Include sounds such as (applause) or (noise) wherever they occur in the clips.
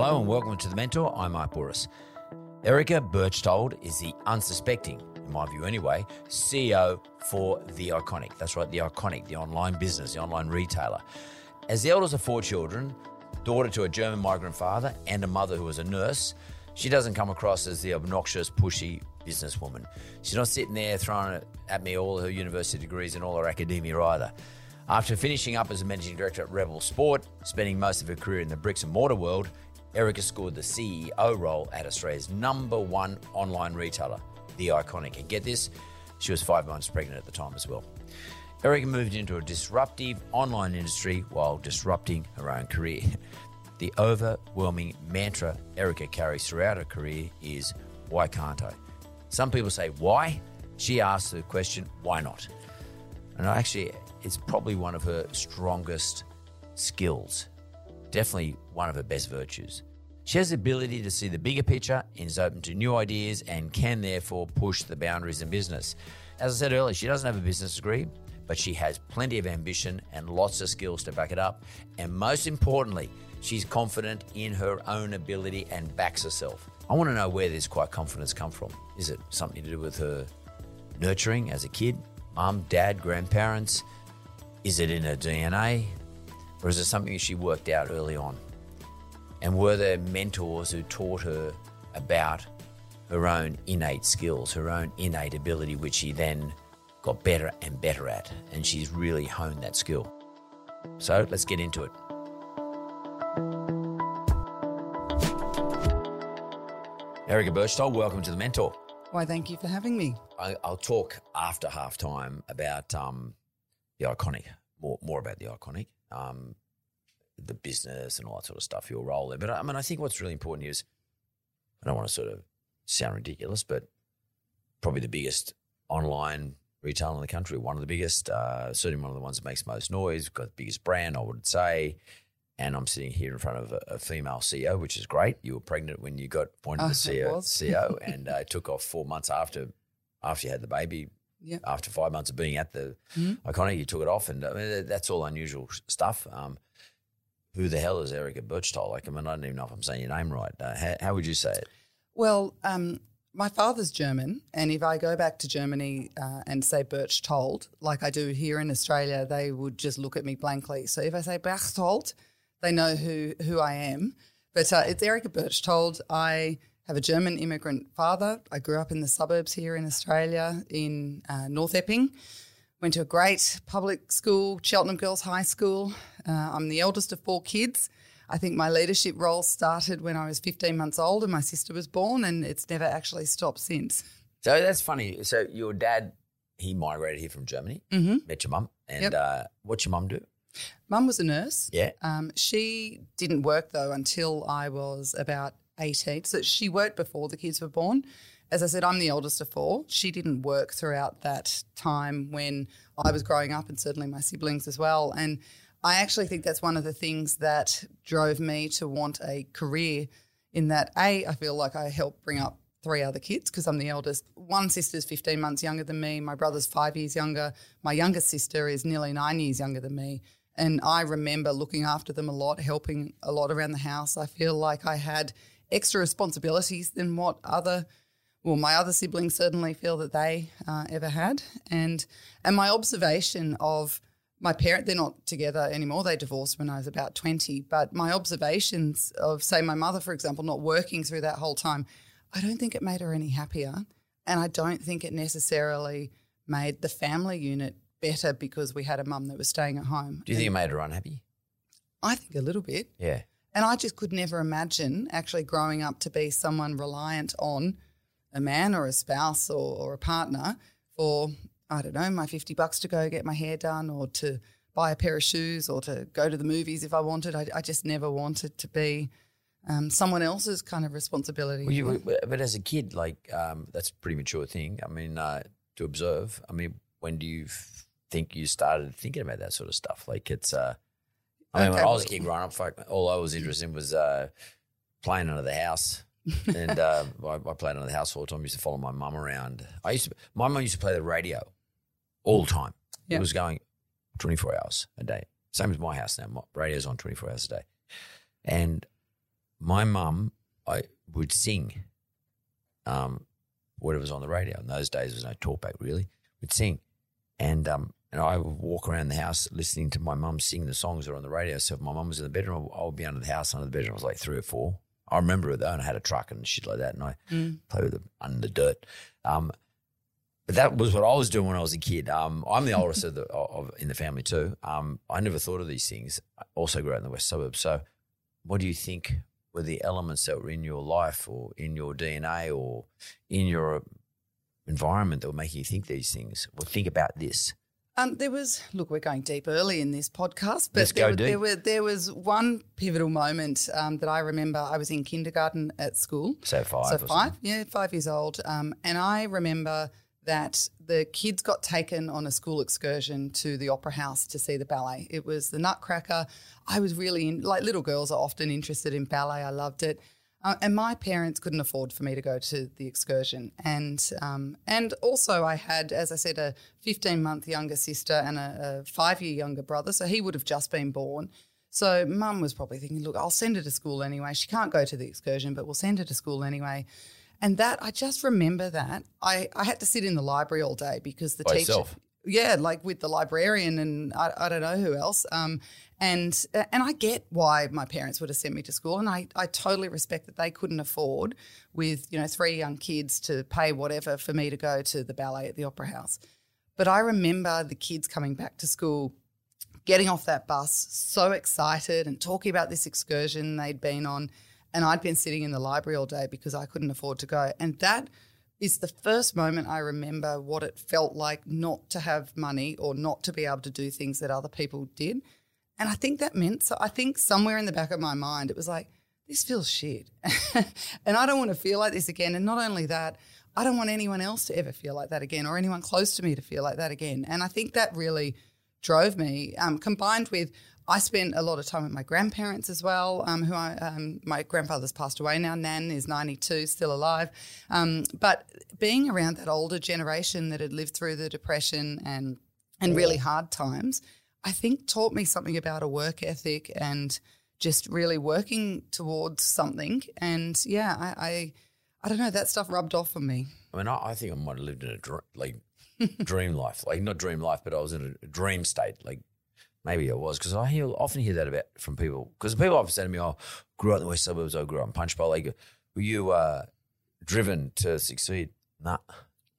Hello and welcome to The Mentor. I'm Mark Bouris. Erica Berchtold is the unsuspecting, in my view anyway, CEO for The Iconic. That's right, The Iconic, the online business, the online retailer. As the eldest of four children, daughter to a German migrant father and a mother who was a nurse, she doesn't come across as the obnoxious, pushy businesswoman. She's not sitting there throwing at me all her university degrees and all her academia either. After finishing up as a managing director at Rebel Sport, spending most of her career in the bricks and mortar world, Erica scored the CEO role at Australia's number one online retailer, The Iconic. And get this, she was five months pregnant at the time as well. Erica moved into a disruptive online industry while disrupting her own career. The overwhelming mantra Erica carries throughout her career is, Why can't I? Some people say, Why? She asks the question, Why not? And actually, it's probably one of her strongest skills. Definitely one of her best virtues. She has the ability to see the bigger picture and is open to new ideas and can therefore push the boundaries in business. As I said earlier, she doesn't have a business degree, but she has plenty of ambition and lots of skills to back it up. And most importantly, she's confident in her own ability and backs herself. I want to know where this quiet confidence come from. Is it something to do with her nurturing as a kid? Mum, dad, grandparents? Is it in her DNA? Or is it something she worked out early on? And were there mentors who taught her about her own innate skills, her own innate ability, which she then got better and better at? And she's really honed that skill. So let's get into it. Erica Berchtold, welcome to The Mentor. Why, thank you for having me. I, I'll talk after halftime about um, the iconic, more more about the iconic, um, the business and all that sort of stuff, your role there. But I mean, I think what's really important is I don't want to sort of sound ridiculous, but probably the biggest online retailer in the country, one of the biggest, uh, certainly one of the ones that makes most noise, got the biggest brand, I would say. And I'm sitting here in front of a, a female CEO, which is great. You were pregnant when you got appointed Oh, the CEO. CEO and uh, took off four months after after you had the baby. Yep. After five months of being at the Mhm. iconic, you took it off, and I mean, that's all unusual stuff. Um, who the hell is Erica Berchtold? Like, I mean, I don't even know if I'm saying your name right. Uh, how, how would you say it? Well, um, my father's German, and if I go back to Germany uh, and say Birchtold, like I do here in Australia, they would just look at me blankly. So if I say Berchtold, they know who who I am. But uh, it's Erica Berchtold. I have a German immigrant father. I grew up in the suburbs here in Australia, in uh, North Epping. Went to a great public school, Cheltenham Girls High School. Uh, I'm the eldest of four kids. I think my leadership role started when I was 15 months old and my sister was born, and it's never actually stopped since. So that's funny. So your dad, he migrated here from Germany, Mhm. met your mum, and Yep. uh, what's your mum do? Mum was a nurse. Yeah. Um, she didn't work though until I was about 18. So she worked before the kids were born. As I said, I'm the eldest of four. She didn't work throughout that time when I was growing up, and certainly my siblings as well. And I actually think that's one of the things that drove me to want a career in that A, I feel like I helped bring up three other kids because I'm the eldest. One sister's 15 months younger than me. My brother's five years younger. My youngest sister is nearly nine years younger than me. And I remember looking after them a lot, helping a lot around the house. I feel like I had extra responsibilities than what other well, my other siblings certainly feel that they uh, ever had, and and my observation of my parent they're not together anymore. They divorced when i was about 20 but my observations of say my mother for example not working through that whole time i don't think it made her any happier. And i don't think it necessarily made the family unit better because we had a mum that was staying at home. Do you think it made her unhappy? i think a little bit. Yeah. and I just could never imagine actually growing up to be someone reliant on a man or a spouse or, or a partner for, I don't know, my 50 bucks to go get my hair done or to buy a pair of shoes or to go to the movies if I wanted. I, I just never wanted to be um, someone else's kind of responsibility. Well, you, but as a kid, like um, that's a pretty mature thing. I mean, uh, to observe. I mean, when do you f- think you started thinking about that sort of stuff? Like it's. Uh, I mean, when I was a kid growing up, all I was interested in was uh, playing under the house. And (laughs) uh, I, I played under the house all the time. I used to follow my mum around. I used to, my mum used to play the radio all the time. Yeah. It was going 24 hours a day. Same as my house now. My radio's on 24 hours a day. And my mum, I would sing um, whatever was on the radio. In those days, there was no talkback really. Would sing, and um, and I would walk around the house listening to my mum sing the songs that are on the radio. So if my mum was in the bedroom, I would be under the house under the bedroom. I was like three or four. I remember it though, and I had a truck and shit like that, and I played with it under the dirt. Um, but that was what I was doing when I was a kid. Um, I'm the oldest of the of, in the family too. Um, I never thought of these things. I also grew up in the west suburbs. So, what do you think were the elements that were in your life, or in your DNA, or in your environment that were making you think these things? Well, think about this. Um, there was look, we're going deep early in this podcast, but there, were, there, were, there was one pivotal moment um, that I remember. I was in kindergarten at school, So five. so or five, yeah, five years old, um, and I remember that the kids got taken on a school excursion to the opera house to see the ballet. It was the Nutcracker. I was really in, like little girls are often interested in ballet. I loved it. Uh, and my parents couldn't afford for me to go to the excursion, and um, and also I had, as I said, a 15 month younger sister and a, a five year younger brother, so he would have just been born. So mum was probably thinking, look, I'll send her to school anyway. She can't go to the excursion, but we'll send her to school anyway. And that I just remember that I, I had to sit in the library all day because the By teacher, yourself? Yeah, like with the librarian and I, I don't know who else. Um, and and I get why my parents would have sent me to school, and I, I totally respect that they couldn't afford with you know three young kids to pay whatever for me to go to the ballet at the opera house. But I remember the kids coming back to school getting off that bus so excited and talking about this excursion they'd been on. And I'd been sitting in the library all day because I couldn't afford to go. And that is the first moment I remember what it felt like not to have money or not to be able to do things that other people did. And I think that meant so. I think somewhere in the back of my mind, it was like, this feels shit. (laughs) and I don't want to feel like this again. And not only that, I don't want anyone else to ever feel like that again or anyone close to me to feel like that again. And I think that really drove me, um, combined with I spent a lot of time with my grandparents as well, um, who I, um, my grandfather's passed away now. Nan is 92, still alive. Um, but being around that older generation that had lived through the Depression and, and really hard times, I think taught me something about a work ethic and just really working towards something. And yeah, I, I, I don't know, that stuff rubbed off on me. I mean, I, I think I might have lived in a dr- like (laughs) dream life, like not dream life, but I was in a dream state. Like maybe it was because I hear often hear that about from people because people often say to me, "Oh, grew up in the west suburbs. I grew up in Punch Punchbowl." Like, were you uh, driven to succeed? Nah,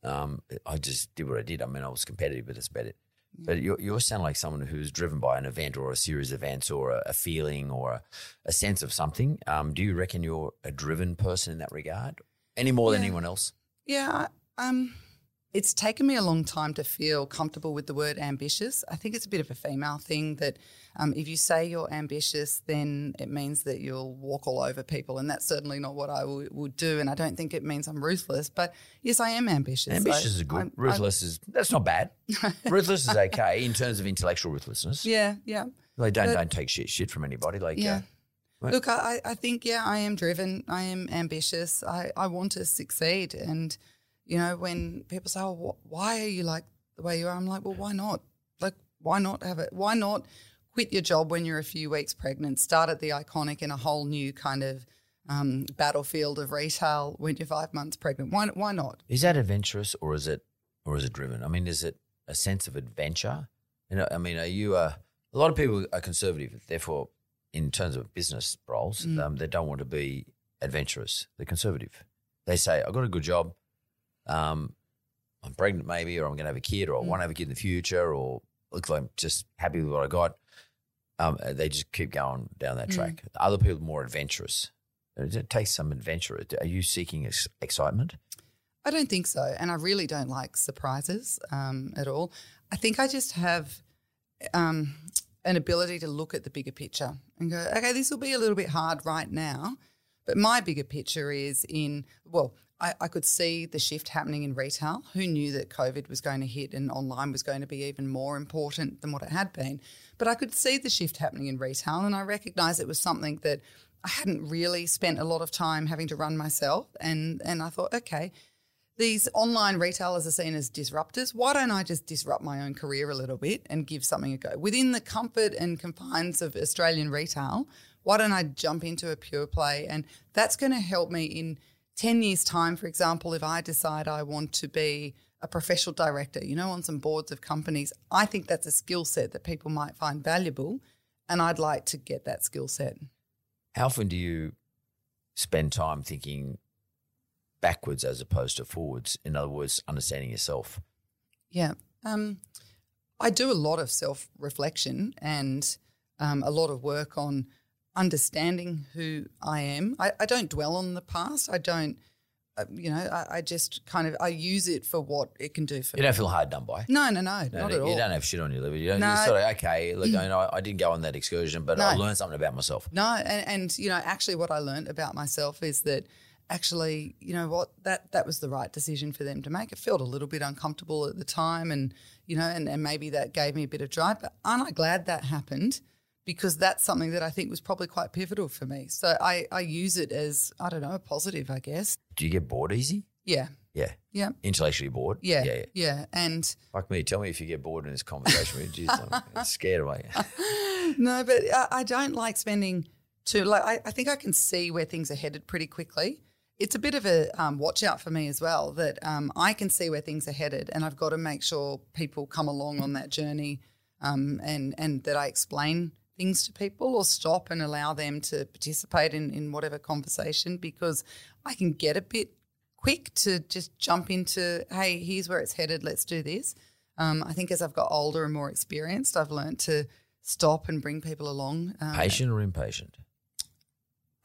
um, I just did what I did. I mean, I was competitive, but that's about it. But you, you sound like someone who's driven by an event or a series of events or a, a feeling or a, a sense of something. Um, do you reckon you're a driven person in that regard, any more than anyone else? Yeah, I- um, it's taken me a long time to feel comfortable with the word ambitious. I think it's a bit of a female thing that um, if you say you're ambitious, then it means that you'll walk all over people, and that's certainly not what I w- would do. And I don't think it means I'm ruthless, but yes, I am ambitious. Ambitious I- is good. I'm- I'm- ruthless is that's not bad. (laughs) ruthless is okay in terms of intellectual ruthlessness. yeah, yeah. Like don't But- don't take shit shit from anybody. Like Yeah. uh, Right. Look, I, I think, yeah, I am driven. I am ambitious. I, I want to succeed. And, you know, when people say, oh, wh- why are you like the way you are? I'm like, well, why not? Like, why not have it? Why not quit your job when you're a few weeks pregnant, start at the iconic in a whole new kind of um, battlefield of retail when you're five months pregnant. Why, why not? Is that adventurous or is it or is it driven? I mean, is it a sense of adventure? You know, I mean, are you a a lot of people are conservative, therefore, in terms of business roles, Mm. um, they don't want to be adventurous. They're conservative. They say, "I've got a good job. Um, I'm pregnant, maybe, or I'm going to have a kid, or I Mm. want to have a kid in the future, or looks like I'm just happy with what I got." Um, they just keep going down Mm. that track. Other people are more adventurous. It takes some adventure. Are you seeking ex- excitement? I don't think so. And I really don't like surprises um, at all. I think I just have um, an ability to look at the bigger picture and go, okay, this will be a little bit hard right now. But my bigger picture is in, well, I, I could see the shift happening in retail. Who knew that COVID was going to hit and online was going to be even more important than what it had been? But I could see the shift happening in retail and I recognised it was something that I hadn't really spent a lot of time having to run myself. And, and I thought, okay, these online retailers are seen as disruptors. Why don't I just disrupt my own career a little bit and give something a go? Within the comfort and confines of Australian retail, why don't I jump into a pure play? And that's going to help me in 10 years' time, for example, if I decide I want to be a professional director, you know, on some boards of companies, I think that's a skill set that people might find valuable. And I'd like to get that skill set. How often do you spend time thinking backwards as opposed to forwards? In other words, understanding yourself. Yeah. Um, I do a lot of self reflection and um, a lot of work on understanding who I am. I, I don't dwell on the past. I don't, uh, you know, I, I just kind of, I use it for what it can do for You me. don't feel hard done by. No, no, no, No, not at all. You don't have shit on your liver. You don't, No. you're sort of, okay, look, I, know, I didn't go on that excursion, but I learned something about myself. No, and, and you know, actually, what I learned about myself is that actually, you know, what that that was the right decision for them to make. It felt a little bit uncomfortable at the time, and you know, and, and maybe that gave me a bit of drive. But aren't I glad that happened? Because that's something that I think was probably quite pivotal for me. So I I use it as I don't know a positive, I guess. Do you get bored easy? Yeah, Yeah. yeah, Intellectually bored? yeah, Yeah, yeah. yeah. And Fuck me. Tell me if you get bored in this conversation. with. Jeez, (laughs) I'm scared away. (laughs) no, but I, I don't like spending too. Like I, I think I can see where things are headed pretty quickly. It's a bit of a um, watch out for me as well that um, I can see where things are headed, and I've got to make sure people come along on that journey, um, and and that I explain things to people or stop and allow them to participate in in whatever conversation because I can get a bit quick to just jump into hey here's where it's headed let's do this um, i think as i've got older and more experienced i've learned to stop and bring people along um, Patient or impatient?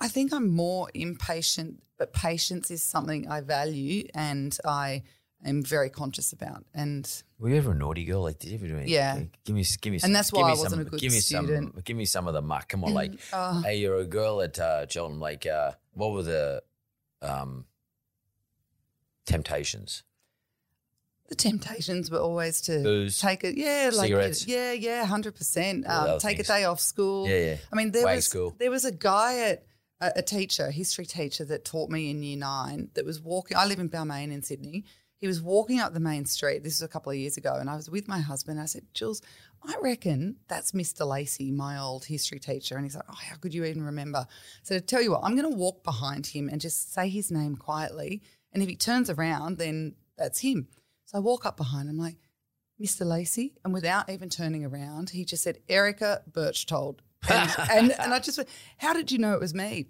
i think i'm more impatient but patience is something i value and i am very conscious about and Were you ever a naughty girl? Like, did you ever do anything? Yeah. Give me, give me, some, And that's give why me I wasn't some, a good give me student. Some, give me some of the muck. Come on, like, Oh. hey, you're a girl at uh, Cheltenham. Like, uh, what were the um, temptations? the temptations were always to Booze, take it yeah like cigarettes. yeah yeah 100% um, take things. a day off school Yeah, yeah. i mean there Wag was school. there was a guy at a, a teacher a history teacher that taught me in year nine that was walking i live in balmain in sydney he was walking up the main street this was a couple of years ago and i was with my husband i said jules i reckon that's mr lacey my old history teacher and he's like oh how could you even remember so to tell you what i'm going to walk behind him and just say his name quietly and if he turns around then that's him so I walk up behind him, like, Mr. Lacey. And without even turning around, he just said, Erica Berchtold. And, and, and I just went, How did you know it was me?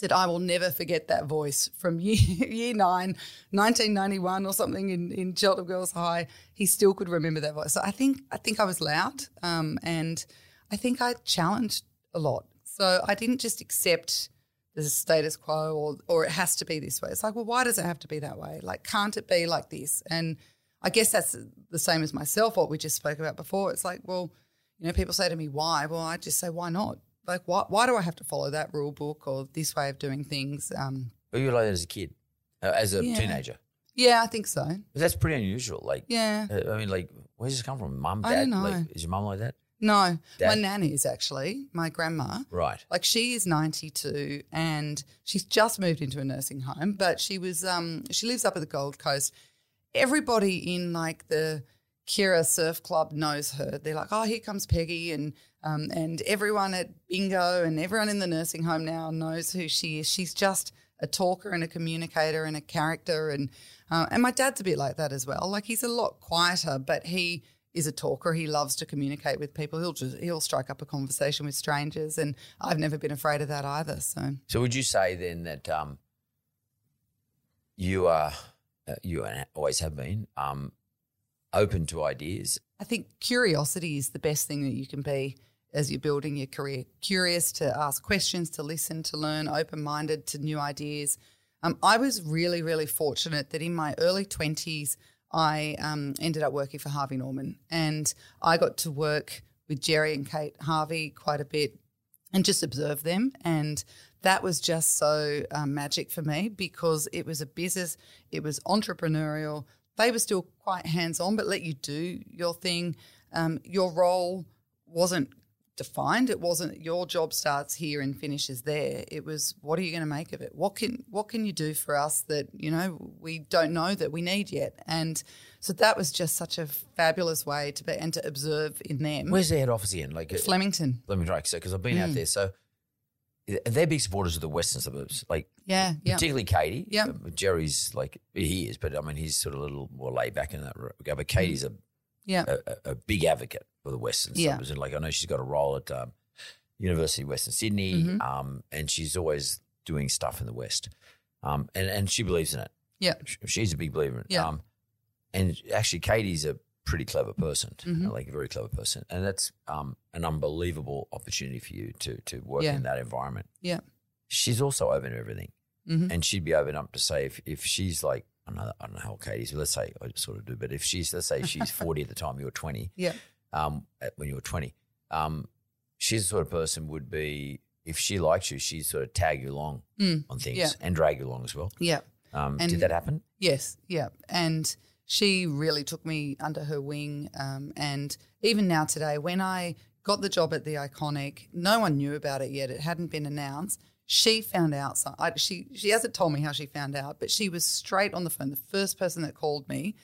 Said, I will never forget that voice from year, (laughs) year nine, 1991 or something in, in Cheltenham Girls High. He still could remember that voice. So I think I think I was loud um, and I think I challenged a lot. So I didn't just accept the status quo or or it has to be this way. It's like, well, why does it have to be that way? Like, can't it be like this? And I guess that's the same as myself, what we just spoke about before. It's like, well, you know, people say to me, why? Well, I just say, why not? Like, why, why do I have to follow that rule book or this way of doing things? Um, Were you like that as a kid, uh, as a Yeah. teenager? yeah, I think so. 'Cause that's pretty unusual. Like, Yeah. uh, I mean, like, where's this come from? Mum, I dad? don't know. Like, is your mum like that? No, my Dad? nan is actually my grandma. Right. Like she is 92 and she's just moved into a nursing home, but she was um she lives up at the Gold Coast. Everybody in like the Kirra Surf Club knows her. They're like, oh, here comes Peggy, and um, and everyone at bingo and everyone in the nursing home now knows who she is. She's just a talker and a communicator and a character, and uh, and my dad's a bit like that as well. Like he's a lot quieter, but he is a talker. He loves to communicate with people. He'll just he'll strike up a conversation with strangers, and I've never been afraid of that either. So So would you say then that um, you are uh, you always have been um, open to ideas? I think curiosity is the best thing that you can be as you're building your career. Curious to ask questions, to listen, to learn, open minded to new ideas. Um, I was really, really fortunate that in my early 20s, I um, ended up working for Harvey Norman and I got to work with Gerry and Kate Harvey quite a bit and just observe them. And that was just so um, magic for me because it was a business, it was entrepreneurial. They were still quite hands on, but let you do your thing. Um, your role wasn't defined. It wasn't your job starts here and finishes there. It was what are you going to make of it? What can what can you do for us that you know we don't know that we need yet? And so that was just such a fabulous way to be and to observe in them. Where's the head office in? Like uh, Flemington? Let me try because I've been out there. So they're big supporters of the western suburbs, like Yeah, yeah, particularly Katie. Yeah. Uh, Gerry's like he is, but I mean he's sort of a little more laid back in that regard. But Katie's a yeah, a, a- a big advocate for the Western Yeah. suburbs. And like I know she's got a role at um, University of Western Sydney, Mm-hmm. um, and she's always doing stuff in the West, um, and and she believes in it. yeah, She's a big believer in it. Yeah. Um, and actually, Katie's a pretty clever person, Mm-hmm. like a very clever person, and that's um, an unbelievable opportunity for you to to work Yeah. in that environment. yeah, She's also open to everything, Mhm. and she'd be open up to say if if she's like. I don't, know, I don't know how old Katie's, but let's say I sort of do. But if she's, let's say she's (laughs) 40 at the time, you're 20, yeah, um, when you were 20. Um, she's the sort of person would be, if she likes you, she'd sort of tag you along on things yeah. and drag you along as well. yeah. Um, And- did that happen? Yes, yeah. And she really took me under her wing. Um, and even now today, when I got the job at the Iconic, no one knew about it yet. It hadn't been announced. She found out. So I, she she hasn't told me how she found out, but she was straight on the phone. The first person that called me,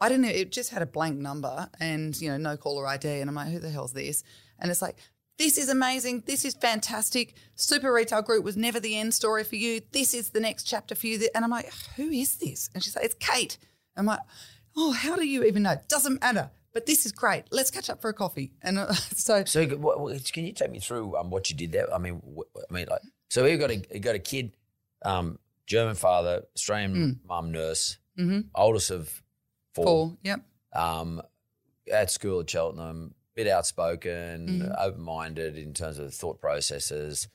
I didn't know. It just had a blank number and you know no caller ID, and I'm like, who the hell's this? And it's like. This is amazing. This is fantastic. Super Retail Group was never the end story for you. This is the next chapter for you. And I'm like, who is this? And she's like, it's Kate. I'm like, oh, how do you even know? Doesn't matter. But this is great. Let's catch up for a coffee. And uh, (laughs) so, So you- what, what- can you take me through um, what you did there? I mean, wh- I mean, like, so you got a you got a kid, um, German father, Australian mum, nurse, oldest of four, Paul, yep. um, at school at Cheltenham, bit outspoken, open minded in terms of thought processes.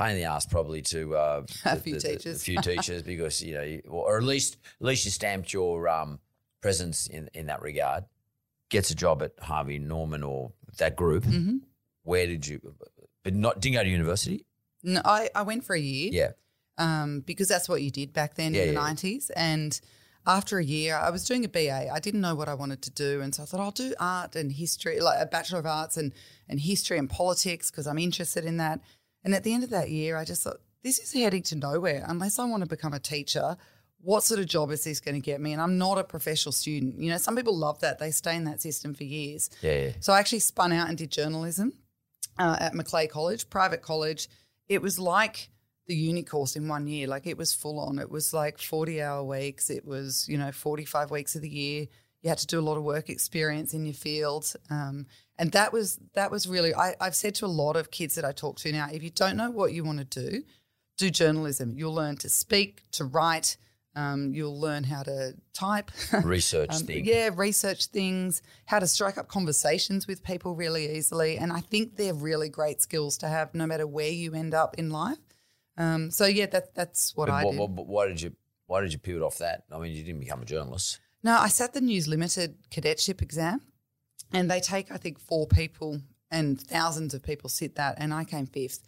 Pain in the ass probably to uh, (laughs) A the- few the- teachers. a few teachers because you know, you- or at least at least you stamped your um, presence in in that regard. Gets a job at Harvey Norman or that group. Mm-hmm. Where did you? But not didn't go to university. No, I, I went for a year. Yeah, um, because that's what you did back then Yeah, in the yeah. 90s. And after a year, I was doing a BA. I didn't know what I wanted to do. And so I thought I'll do art and history, like a Bachelor of Arts and, and history and politics because I'm interested in that. And at the end of that year, I just thought, this is heading to nowhere. Unless I want to become a teacher, what sort of job is this going to get me? And I'm not a professional student. You know, some people love that. They stay in that system for years. yeah, yeah. So I actually spun out and did journalism uh, at Macleay College, private college. It was like the uni course in one year. Like it was full on. It was like 40 hour weeks. It was, you know, 45 weeks of the year. You had to do a lot of work experience in your field. Um, and that was that was really I, I've said to a lot of kids that I talk to now, if you don't know what you want to do, do journalism. You'll learn to speak, to write, um, you'll learn how to type. (laughs) Research Um, thing. Yeah, research things, how to strike up conversations with people really easily. And I think they're really great skills to have no matter where you end up in life. Um, so yeah, that that's what But I what, did. what, what- why did you why did you pivot off that? I mean, you didn't become a journalist. No, I sat the News Limited cadetship exam, and they take I think four people, and thousands of people sit that, and I came fifth.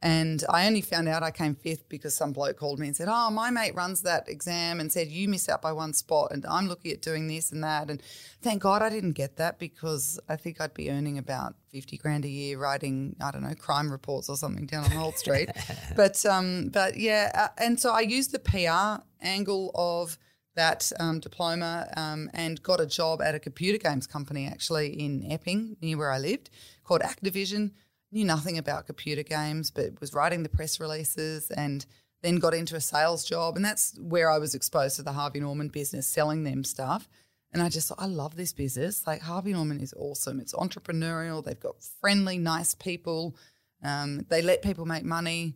And I only found out I came fifth because some bloke called me and said, "Oh, my mate runs that exam and said you miss out by one spot, and I'm looking at doing this and that." And thank God I didn't get that because I think I'd be earning about fifty grand a year writing I don't know crime reports or something down on Holt Street. (laughs) but um, but yeah, uh, and so I used the PR angle of that um, diploma um, and got a job at a computer games company actually in Epping, near where I lived, called Activision. Knew nothing about computer games, but was writing the press releases and then got into a sales job. And that's where I was exposed to the Harvey Norman business, selling them stuff. And I just thought, I love this business. Like Harvey Norman is awesome. It's entrepreneurial. They've got friendly, nice people. Um, they let people make money.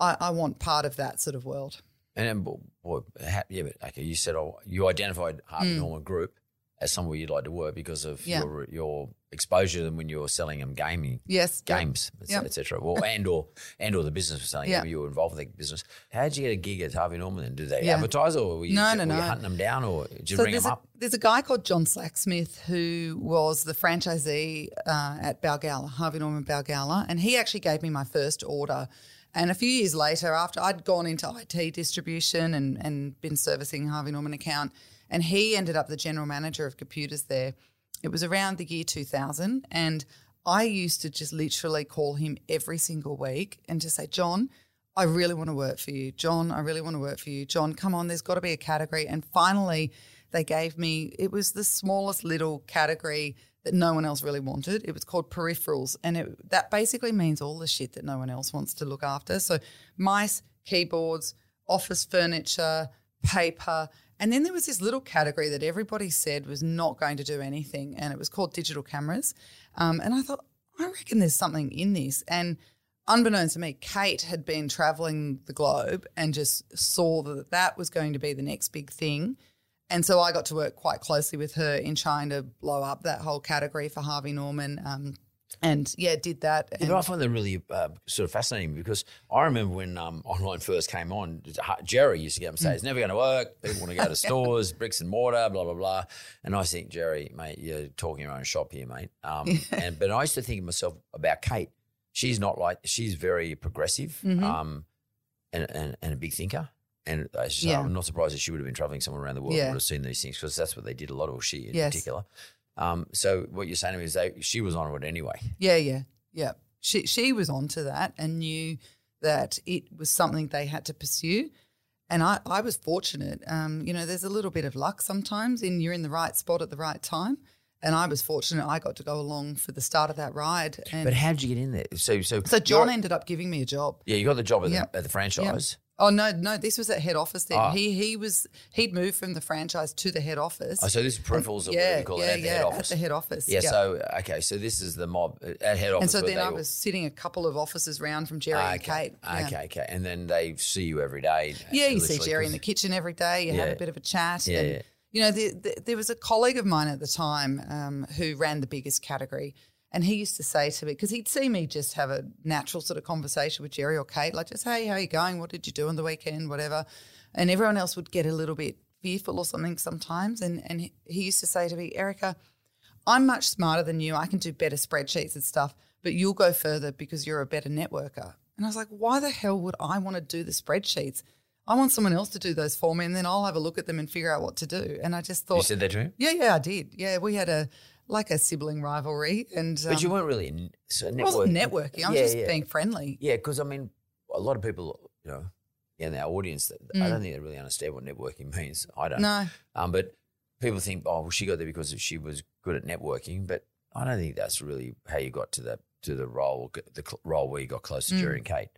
I, I want part of that sort of world. And then, boy, yeah, but okay, you said oh, you identified Harvey Norman Group as somewhere you'd like to work because of Mm. Yeah. your your exposure to them when you were selling them gaming Yes. games, Yep. etc. Well, and or and or the business was selling Yeah. them. You were involved with the business. How did you get a gig at Harvey Norman? Then did they Yeah. advertise, or were you, No, no, no. hunting them down, or did you So bring them a, up? there's a guy called John Slack-Smith who was the franchisee uh, at Balgowlah, Harvey Norman Balgowlah, and he actually gave me my first order. And a few years later, after I'd gone into IT distribution and, and been servicing Harvey Norman account, and he ended up the general manager of computers there. It was around the year 2000, and I used to just literally call him every single week and just say, John, I really want to work for you. John, I really want to work for you. John, come on, there's got to be a category. And finally, they gave me, it was the smallest little category that no one else really wanted. It was called peripherals. And it, that basically means all the shit that no one else wants to look after. So mice, keyboards, office furniture, paper. And then there was this little category that everybody said was not going to do anything. And it was called digital cameras. Um, and I thought, I reckon there's something in this. And unbeknownst to me, Kate had been traveling the globe and just saw that that was going to be the next big thing. And so I got to work quite closely with her in trying to blow up that whole category for Harvey Norman. Um, and yeah, did that. Yeah, but I find that really uh, sort of fascinating because I remember when um, online first came on, Gerry used to get up and Hmm. say, it's never going to work. People want to go to (laughs) stores, bricks and mortar, blah, blah, blah. And I think, Gerry, mate, you're talking your own shop here, mate. Um, (laughs) and But I used to think of myself about Kate. She's not like, she's very progressive Mm-hmm. um, and, and, and a big thinker. And Yeah. I'm not surprised that she would have been traveling somewhere around the world Yeah. and would have seen these things because that's what they did a lot, or she in Yes. particular. Um, so what you're saying to me is they, she was on it anyway. yeah, yeah, yeah. She, she was onto that and knew that it was something they had to pursue. And I, I was fortunate. Um, you know, there's a little bit of luck sometimes in you're in the right spot at the right time. And I was fortunate I got to go along for the start of that ride. And But how did you get in there? So, so, so John ended up giving me a job. Yeah, you got the job at, Yep. the, at the franchise. Oh no, no, this was at head office then. Ah. He he was he'd moved from the franchise to the head office. Oh, so this is whatever yeah, you call yeah, it at the yeah, head office. At the head office. yeah, so okay, so this is the mob at head office. and so then I was sitting a couple of offices round from Gerry Ah, and okay, Kate. Yeah. okay, okay, and then they see you every day. Yeah, you see Gerry in the kitchen every day. You have a bit of a chat. Yeah, and, yeah. You know, the, the, there was a colleague of mine at the time um, who ran the biggest category. And he used to say to me, because he'd see me just have a natural sort of conversation with Gerry or Kate, like just, hey, how you going? What did you do on the weekend? Whatever. And everyone else would get a little bit fearful or something sometimes. And, and he- he used to say to me, Erica, I'm much smarter than you. I can do better spreadsheets and stuff, but you'll go further because you're a better networker. And I was like, why the hell would I want to do the spreadsheets? I want someone else to do those for me, and then I'll have a look at them and figure out what to do. And I just thought, You said that to him, yeah, yeah, I did. Yeah, we had a like a sibling rivalry, and um, but you weren't really in, so I wasn't networking. I was yeah, just yeah. being friendly. Yeah, because I mean, a lot of people, you know, in our audience, that I don't think they really understand what networking means. I don't. Mm. No, Um, but people think, oh, well, she got there because she was good at networking. But I don't think that's really how you got to the to the role, the role where you got close to Mm. Gerry and Kate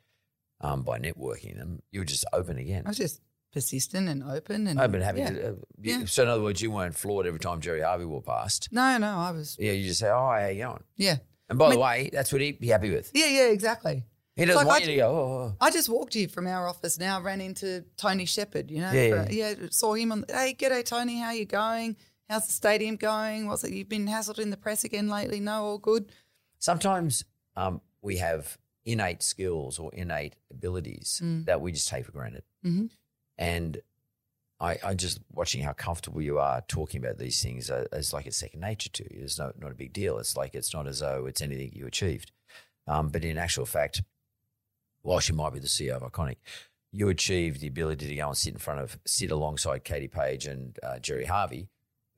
um, by networking them. You were just open again. I was just persistent and open and Open, happy yeah. to. Uh, Yeah. So in other words, you weren't floored every time Gerry Harvey walked past. No, no, I was. Yeah, you just say, oh, how you going? Yeah, And by I the way, that's what he'd be happy with. yeah, yeah, exactly. He doesn't like want I you to go, oh, oh. I just walked here from our office now, ran into Tony Shepherd. you know. Yeah, for- yeah. saw him on, hey, g'day, Tony, how you going? How's the stadium going? What's it, you've been hassled in the press again lately? No, all good? sometimes um, we have innate skills or innate abilities Mm. that we just take for granted. Mhm. And I, I just watching how comfortable you are talking about these things uh, as like it's second nature to you. It's not, not a big deal. It's like it's not as though it's anything you achieved. Um, but in actual fact, whilst you might be the CEO of Iconic, you achieved the ability to go and sit in front of, sit alongside Katie Page and uh, Gerry Harvey,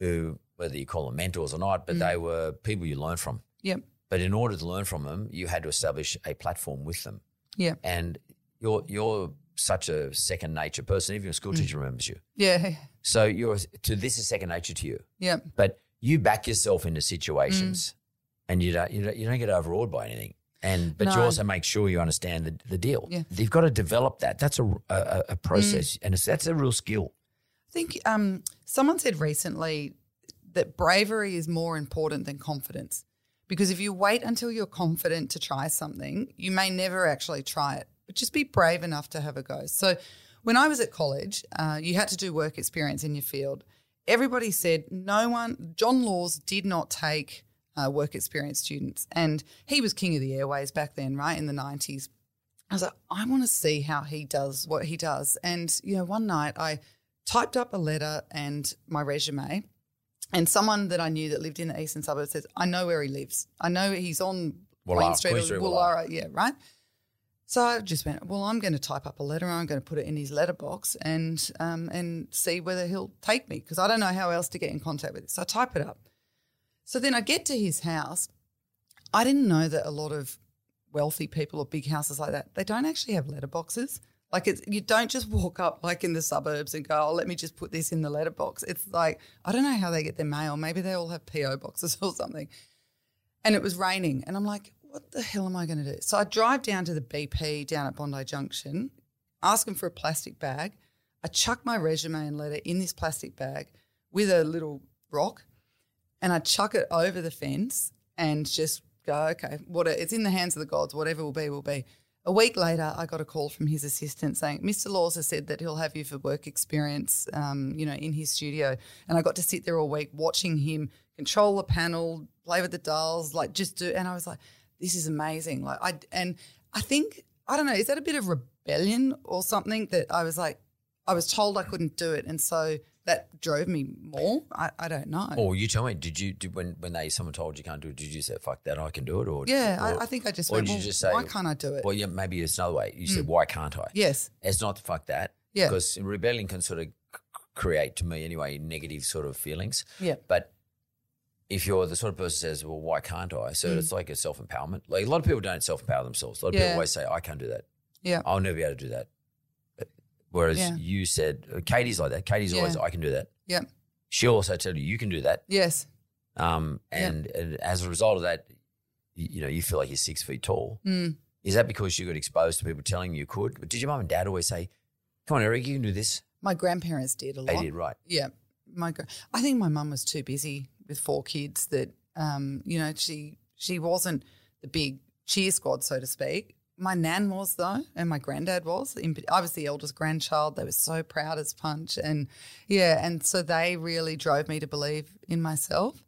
who, whether you call them mentors or not, but they were people you learned from. Yep. But in order to learn from them, you had to establish a platform with them. Yeah. And your your such a second nature person. Even a school mm. teacher remembers you. Yeah. So you're to this is second nature to you. Yeah. But you back yourself into situations, mm. and you don't you don't, you don't get overawed by anything. And but you also make sure you understand the, the deal. Yeah. You've got to develop that. That's a a, a process, mm. and it's, that's a real skill. I think um, someone said recently that bravery is more important than confidence. Because if you wait until you're confident to try something, you may never actually try it. But just be brave enough to have a go. So when I was at college, uh, you had to do work experience in your field. Everybody said no one, John Laws did not take uh, work experience students. And he was king of the airways back then, right, in the 90s. I was like, I want to see how he does what he does. And, you know, one night I typed up a letter and my resume, and someone that I knew that lived in the eastern suburbs says, I know where he lives. I know he's on Queen Street, Street, Yeah, right. So I just went, well, I'm going to type up a letter. I'm going to put it in his letterbox and um, and see whether he'll take me because I don't know how else to get in contact with him. So I type it up. So then I get to his house. I didn't know that a lot of wealthy people or big houses like that, they don't actually have letterboxes. Like it's you don't just walk up like in the suburbs and go, oh, let me just put this in the letterbox. It's like I don't know how they get their mail. Maybe they all have PO boxes (laughs) or something. And it was raining, and I'm like, what the hell am I going to do? So I drive down to the BP down at Bondi Junction, ask them for a plastic bag. I chuck my resume and letter in this plastic bag with a little rock, and I chuck it over the fence and just go, okay, what it's in the hands of the gods. Whatever will be, will be. A week later, I got a call from his assistant saying, Mr. Laws has said that he'll have you for work experience, um, you know, in his studio. And I got to sit there all week watching him control the panel, play with the dials, like just do. And I was like, this is amazing. Like I and I think I don't know, is that a bit of rebellion or something that I was like, I was told I couldn't do it, and so that drove me more. I, I don't know. Or you tell me, did you did, when when they someone told you can't do it? Did you say fuck that? I can do it, or yeah, or, I, I think I just or went. did you just say why can't I do it? Well, yeah, maybe it's another way. You said mm. why can't I? yes, It's not fuck that. Yeah. Because rebellion can sort of create, to me anyway, negative sort of feelings. Yeah. But if you're the sort of person who says, well, why can't I? So it's like a self empowerment. Like a lot of people don't self empower themselves. A lot of Yeah. people always say, I can't do that. yeah, I'll never be able to do that. Whereas Yeah. you said, uh, Katie's like that. Katie's always, I can do that. yeah, She'll also tell you, you can do that. yes, Um, Yeah. and, and as a result of that, you, you know, you feel like you're six feet tall. Mm. Is that because you got exposed to people telling you could? But did your mum and dad always say, come on, Eric, you can do this? my grandparents did a lot. They did, right. Yeah, my I think my mum was too busy with four kids that um, you know she she wasn't the big cheer squad so to speak. My nan was though, and my granddad was. I was the eldest grandchild. They were so proud as punch, and yeah, and so they really drove me to believe in myself.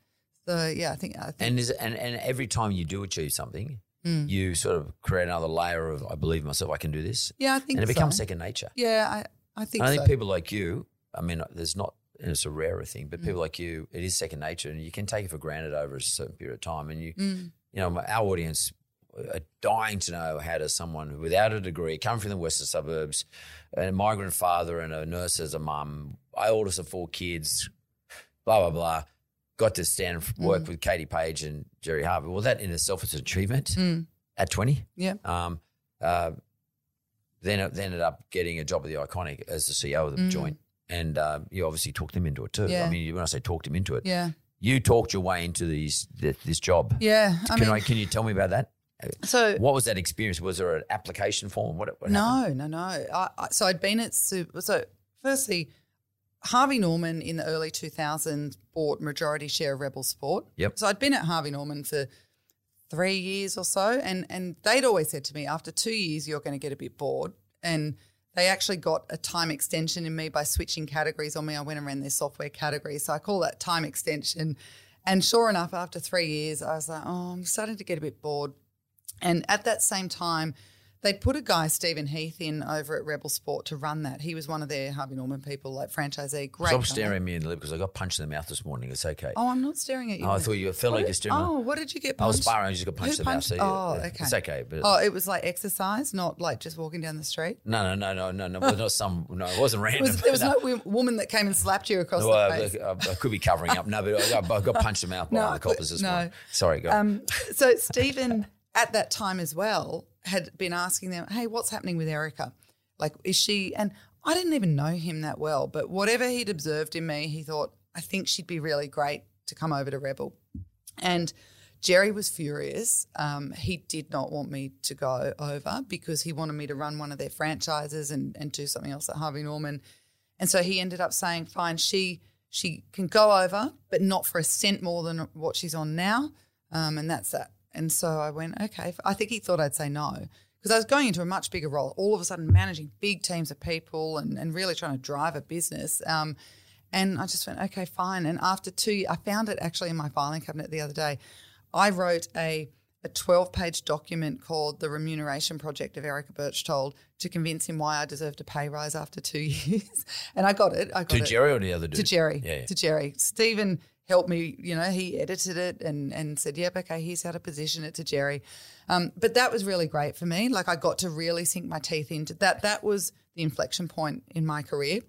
So yeah, I think I think And is and, and every time you do achieve something, Mm. you sort of create another layer of I believe myself, I can do this. yeah, I think And it becomes second nature. Yeah, I I think And I so. think people like you, I mean, there's not and it's a rarer thing, Mm. but people like you, it is second nature, and you can take it for granted over a certain period of time. And you, Mm. you know, our audience are dying to know how does someone without a degree, come from the western suburbs, a migrant father and a nurse as a mum, I oldest of four kids, blah blah blah, got to stand and Mm. work with Katie Page and Gerry Harvey. Well, that in itself is an achievement Mm. at twenty. Yeah. Um, uh, then then ended up getting a job at the Iconic as the CEO of the joint, and uh, you obviously talked him into it too. Yeah. I mean, when I say talked him into it, Yeah, you talked your way into these this, this job. yeah. I can mean, I can you tell me about that? so What was that experience? Was there an application form? What, what no, happened? no, no. I, I, so I'd been at Super. So firstly, Harvey Norman in the early 2000s bought majority share of Rebel Sport. Yep. So I'd been at Harvey Norman for three years or so, and and they'd always said to me, after two years, you're going to get a bit bored, and they actually got a time extension in me by switching categories on me. I went and ran their software category, so I call that time extension. And sure enough, after three years, I was like, oh, I'm starting to get a bit bored. And at that same time, they'd put a guy, Stephen Heath, in over at Rebel Sport to run that. He was one of their Harvey Norman people, like franchisee. Great. Stop guy. staring at me in the lip because I got punched in the mouth this morning. It's okay. Oh, I'm not staring at you. Oh, I thought you like did- you're staring. Oh, what did you get Punched? I was sparring. I just got punched Who in the mouth. So oh, yeah, okay. It's okay. But Oh, it was like exercise, not like just walking down the street. no, no, no, no, no, no. It was not some. No, it wasn't It random. was, there was (laughs) no wo- woman that came and slapped you across Well, the face. I, I could be covering up. No, but I got, I got punched in the mouth by (laughs) No, one of the coppers this no. morning. Sorry, go. Um, so Stephen, at that time as well, had been asking them, "Hey, what's happening with Erica?" Like, is she? And I didn't even know him that well, but whatever he'd observed in me, he thought, I think she'd be really great to come over to Rebel. And Gerry was furious. Um, he did not want me to go over because he wanted me to run one of their franchises and, and do something else at Harvey Norman. And so he ended up saying, fine, she she can go over, but not for a cent more than what she's on now. Um, and that's that. And so I went, okay. I think he thought I'd say no because I was going into a much bigger role, all of a sudden managing big teams of people and, and really trying to drive a business. Um, and I just went, okay, fine. And after two, I found it actually in my filing cabinet the other day. I wrote a a 12 page document called The Remuneration Project of Erica Berchtold to convince him why I deserved a pay rise after two (laughs) years. and I got it. I got to it. Gerry or the other dude? To Gerry. Yeah, yeah. To Gerry. Stephen helped me, you know, he edited it and, and said, yep, okay, here's how to position it to Gerry. Um, but that was really great for me. Like I got to really sink my teeth into that. That was the inflection point in my career.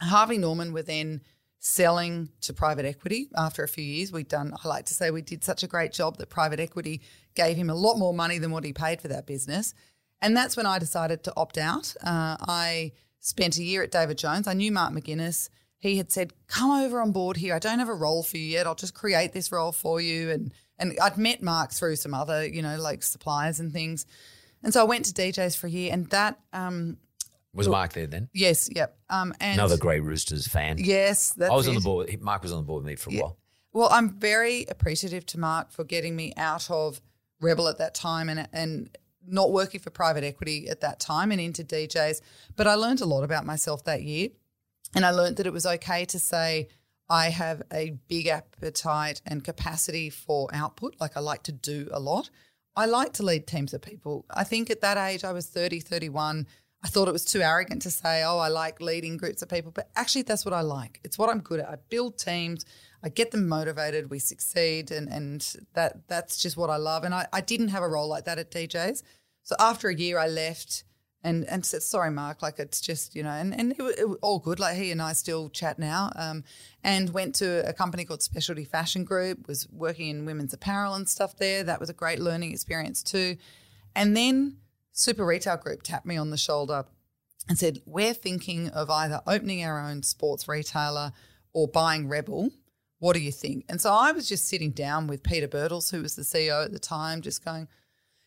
Harvey Norman were then selling to private equity after a few years. We'd done, I like to say, we did such a great job that private equity gave him a lot more money than what he paid for that business. And that's when I decided to opt out. Uh, I spent a year at David Jones. I knew Mark McGuinness. He had said, "Come over on board here. I don't have a role for you yet. I'll just create this role for you." And and I'd met Mark through some other, you know, like suppliers and things. And so I went to DJs for a year, and that um, Was Mark there then? yes, yep. Um, and Another Grey Roosters fan. yes, that's I was on the board. Mark was on the board with me for a while. Well, I'm very appreciative to Mark for getting me out of Rebel at that time and and not working for private equity at that time and into DJs. But I learned a lot about myself that year. And I learned that it was okay to say, I have a big appetite and capacity for output. Like I like to do a lot. I like to lead teams of people. I think at that age, I was 30, 31. I thought it was too arrogant to say, oh, I like leading groups of people. But actually, that's what I like. It's what I'm good at. I build teams, I get them motivated, we succeed. And, and that that's just what I love. And I, I didn't have a role like that at DJs. So after a year, I left and and said, sorry, Mark, like it's just, you know, and, and it, it all good. Like he and I still chat now. Um, and went to a company called Specialty Fashion Group, was working in women's apparel and stuff there. That was a great learning experience too. And then Super Retail Group tapped me on the shoulder and said, We're thinking of either opening our own sports retailer or buying Rebel. What do you think? And so I was just sitting down with Peter Birtles, who was the CEO at the time, just going,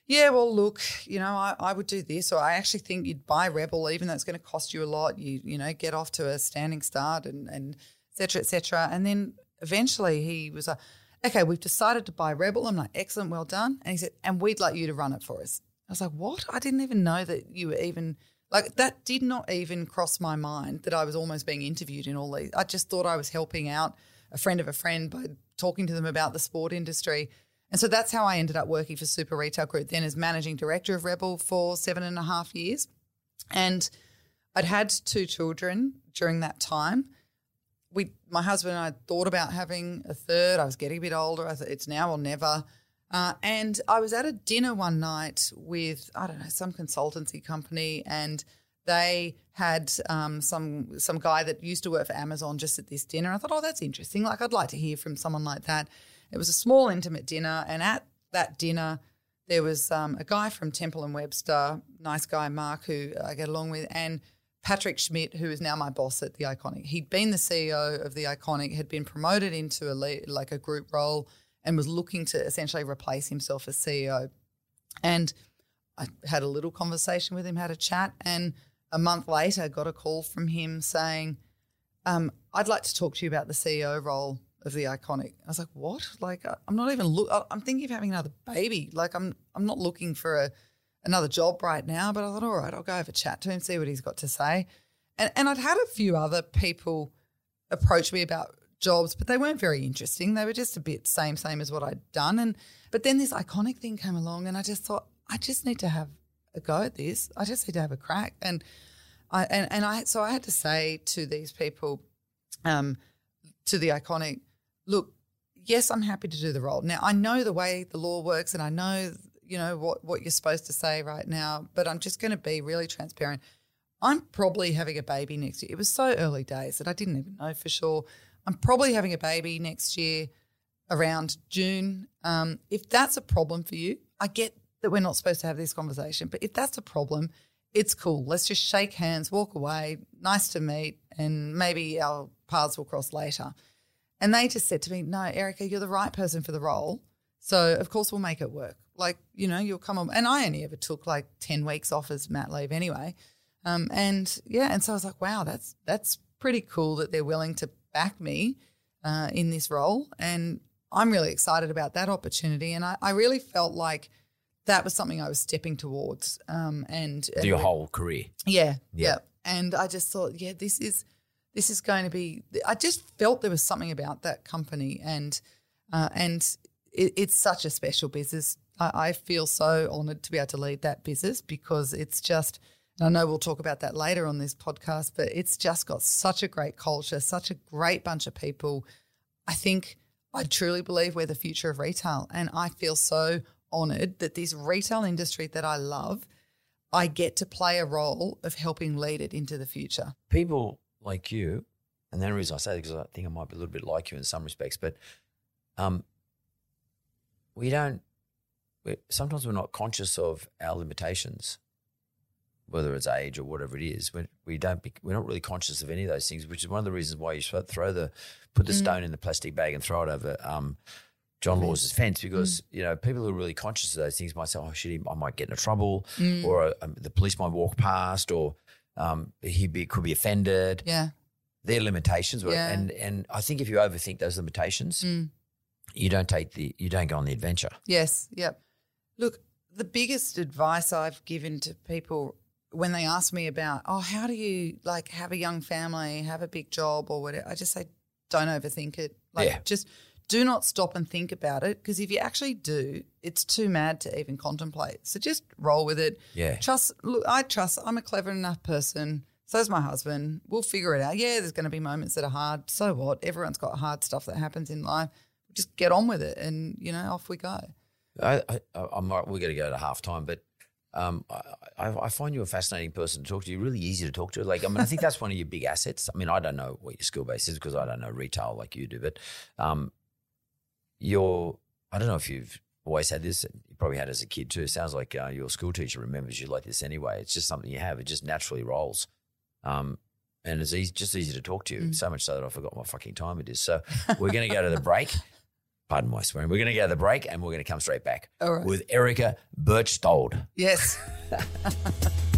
yeah, well, look, you know, I, I would do this, or I actually think you'd buy Rebel, even though it's going to cost you a lot. You, you know, get off to a standing start and, and et cetera, et cetera. And then eventually he was like, okay, we've decided to buy Rebel. I'm like, excellent, well done. And he said, and we'd like you to run it for us. I was like, what? I didn't even know that you were even, like, that did not even cross my mind that I was almost being interviewed in all these. I just thought I was helping out a friend of a friend by talking to them about the sport industry. And so that's how I ended up working for Super Retail Group then as managing director of Rebel for seven and a half years. And I'd had two children during that time. We, my husband and I thought about having a third. I was getting a bit older. I thought it's now or never. Uh, and I was at a dinner one night with I don't know some consultancy company, and they had um, some some guy that used to work for Amazon just at this dinner. I thought, oh, that's interesting. Like I'd like to hear from someone like that. It was a small, intimate dinner, and at that dinner, there was um, a guy from Temple and Webster, nice guy Mark, who I get along with, and Patrick Schmidt, who is now my boss at the Iconic. He'd been the CEO of the Iconic, had been promoted into a lead, like a group role, and was looking to essentially replace himself as CEO. And I had a little conversation with him, had a chat, and a month later, got a call from him saying, um, "I'd like to talk to you about the CEO role of the Iconic." I was like, "What? Like, I'm not even look. I'm thinking of having another baby. Like, I'm I'm not looking for a another job right now." But I thought, all right, I'll go have a chat to him, see what he's got to say. And and I'd had a few other people approach me about jobs, but they weren't very interesting. They were just a bit same same as what I'd done. And but then this iconic thing came along, and I just thought I just need to have a go at this. I just need to have a crack. And I and, and I so I had to say to these people, um, to the iconic, look, yes, I'm happy to do the role. Now I know the way the law works, and I know you know what what you're supposed to say right now, but I'm just going to be really transparent. I'm probably having a baby next year. It was so early days that I didn't even know for sure. I'm probably having a baby next year around June. Um, if that's a problem for you, I get that we're not supposed to have this conversation, but if that's a problem, it's cool. Let's just shake hands, walk away. Nice to meet, and maybe our paths will cross later. And they just said to me, No, Erica, you're the right person for the role. So, of course, we'll make it work. Like, you know, you'll come on. And I only ever took like 10 weeks off as mat leave anyway. Um, and yeah, and so I was like, wow, that's that's pretty cool that they're willing to back me uh, in this role. And I'm really excited about that opportunity. And I, I really felt like that was something I was stepping towards. Um, and, and Your whole career. yeah, Yeah. yeah. And I just thought, yeah, this is this is going to be. I just felt there was something about that company, and uh, and it, it's such a special business. I, I feel so honoured to be able to lead that business because it's just. And I know we'll talk about that later on this podcast, but it's just got such a great culture, such a great bunch of people. I think I truly believe we're the future of retail, and I feel so honoured that this retail industry that I love I get to play a role of helping lead it into the future. people like you, and the only reason I say that because I think I might be a little bit like you in some respects, but um, we don't. We, sometimes we're not conscious of our limitations, whether it's age or whatever it is. We, we don't. Be, we're not really conscious of any of those things, which is one of the reasons why you throw the put the stone in the plastic bag and throw it over. Um, John Laws's fence because you know people who are really conscious of those things might say, "Oh shit, I might get into trouble," or um, the police might walk past, or um, he be, could be offended. Yeah. Their limitations, were- Yeah. and and I think if you overthink those limitations, Mm. you don't take the you don't go on the adventure. Yes. Yep. Look, the biggest advice I've given to people when they ask me about, oh, how do you like have a young family, have a big job or whatever, I just say, don't overthink it. Like, Yeah. just do not stop and think about it because if you actually do, it's too mad to even contemplate. So just roll with it. Yeah. Trust. Look, I trust. I'm a clever enough person. So is my husband. We'll figure it out. Yeah, there's going to be moments that are hard. So what? Everyone's got hard stuff that happens in life. Just get on with it, and you know, off we go. I, I, I'm we're going to go to half time, but um, I, I I find you a fascinating person to talk to. You're really easy to talk to. Like, I mean, I think that's one of your big assets. I mean, I don't know what your skill base is because I don't know retail like you do, but um, you're, I don't know if you've always had this. You probably had as a kid too. It sounds like uh, your school teacher remembers you like this anyway. It's just something you have. It just naturally rolls. Um, and it's easy, just easy to talk to you. So much so that I forgot what fucking time it is. So we're going to go to the break. (laughs) Pardon my swearing. We're going to go to the break and we're going to come straight back All right. with Erica Berchtold. Yes. (laughs)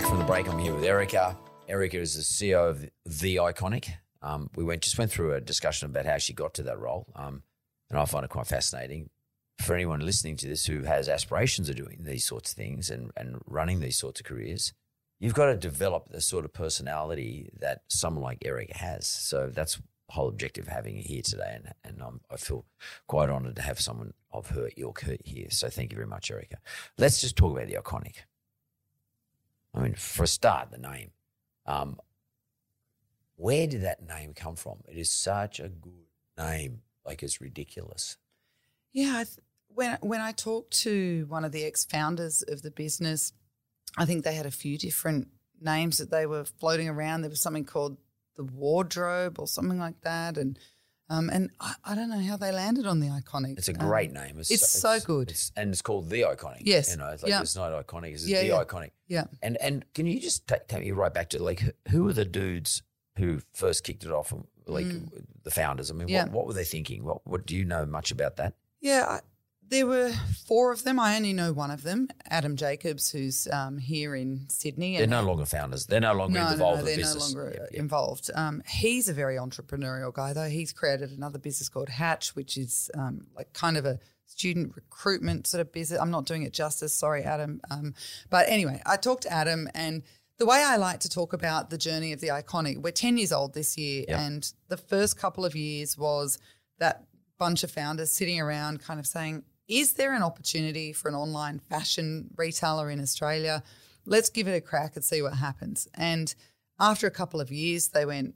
Back from the break. I'm here with Erica. Erica is the CEO of The Iconic. Um, we went just went through a discussion about how she got to that role, um, and I find it quite fascinating. For anyone listening to this who has aspirations of doing these sorts of things and, and running these sorts of careers, you've got to develop the sort of personality that someone like Erica has. So that's the whole objective of having her here today, and, and I feel quite honoured to have someone of her ilk here. So thank you very much, Erica. Let's just talk about The Iconic. I mean, for a start, the name. Um, where did that name come from? It is such a good name. Like it's ridiculous. Yeah, th- when when I talked to one of the ex-founders of the business, I think they had a few different names that they were floating around. There was something called the wardrobe or something like that, and um, and I, I don't know how they landed on the iconic. It's a Um, great name. it's so good. It's, and it's called the iconic. Yes. you know, it's like Yeah. it's not iconic. It's Yeah, the yeah. iconic. yeah. And and can you just take, take me right back to like who- were the dudes who first kicked it off? Like the founders. I mean, Mm. What, what were they thinking? What what do you know much about that? Yeah, I, there were four of them. I only know one of them, Adam Jacobs, who's um, here in Sydney. They're no longer founders. They're no longer no, involved no, in they're business. no longer Yep, yep. involved. Um, he's a very entrepreneurial guy, though. He's created another business called Hatch, which is um, like kind of a student recruitment sort of business. I'm not doing it justice. Sorry, Adam. Um, but anyway, I talked to Adam, and the way I like to talk about the journey of the iconic, we're 10 years old this year, Yep. and the first couple of years was that bunch of founders sitting around kind of saying, is there an opportunity for an online fashion retailer in Australia? Let's give it a crack and see what happens. And after a couple of years, they went,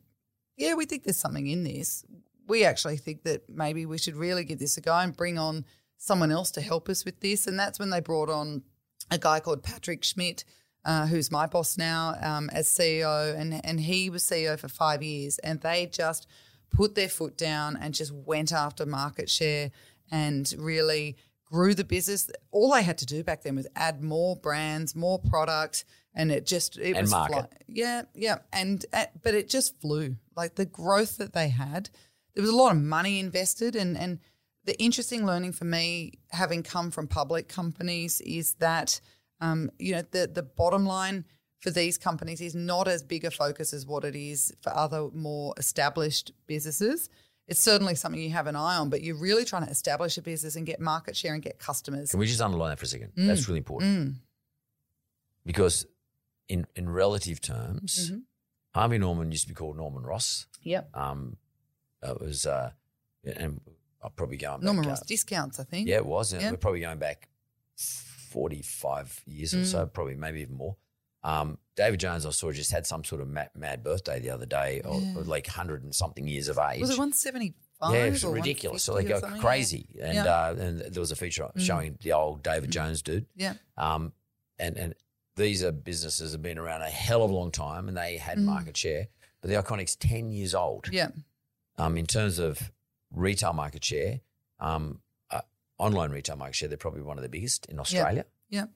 yeah, we think there's something in this. We actually think that maybe we should really give this a go and bring on someone else to help us with this. And that's when they brought on a guy called Patrick Schmidt, uh, who's my boss now um, as CEO. And, and he was CEO for five years. And they just put their foot down and just went after market share and really grew the business. All I had to do back then was add more brands, more product, and it just it And was fly- yeah, yeah, and uh, but it just flew. Like the growth that they had, there was a lot of money invested, and and the interesting learning for me, having come from public companies, is that um, you know the the bottom line for these companies is not as big a focus as what it is for other more established businesses. It's certainly something you have an eye on, but you're really trying to establish a business and get market share and get customers. Can we just underline that for a second? Mm. That's really important because in in relative terms, Mm-hmm. Harvey Norman used to be called Norman Ross. Yep. Um, it was, uh, and I'll probably go back. Norman uh, Ross discounts, I think. Yeah, it was. Yeah. We're probably going back 45 years or so, probably maybe even more. Um, David Jones, I saw, just had some sort of mad, mad birthday the other day, or, or like 100 and something years of age. Was it 175? yeah, it's or ridiculous. So they go crazy. And, Yeah. Mm. uh, and there was a feature showing the old David Jones dude. Yeah. Um, and, and these are businesses that have been around a hell of a long time and they had market share, but the Iconic's 10 years old. Mm. Yeah. Um, in terms of retail market share, um, uh, online retail market share, they're probably one of the biggest in Australia. Yep.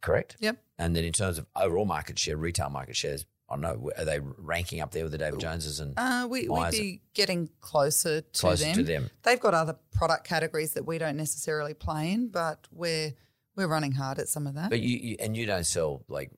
Correct? Yep. And then in terms of overall market share, retail market shares, I don't know, are they ranking up there with the David Joneses and Uh, we, we'd be getting closer to closer them. to them? They've got other product categories that we don't necessarily play in, but we're we're running hard at some of that. But you, you and you don't sell like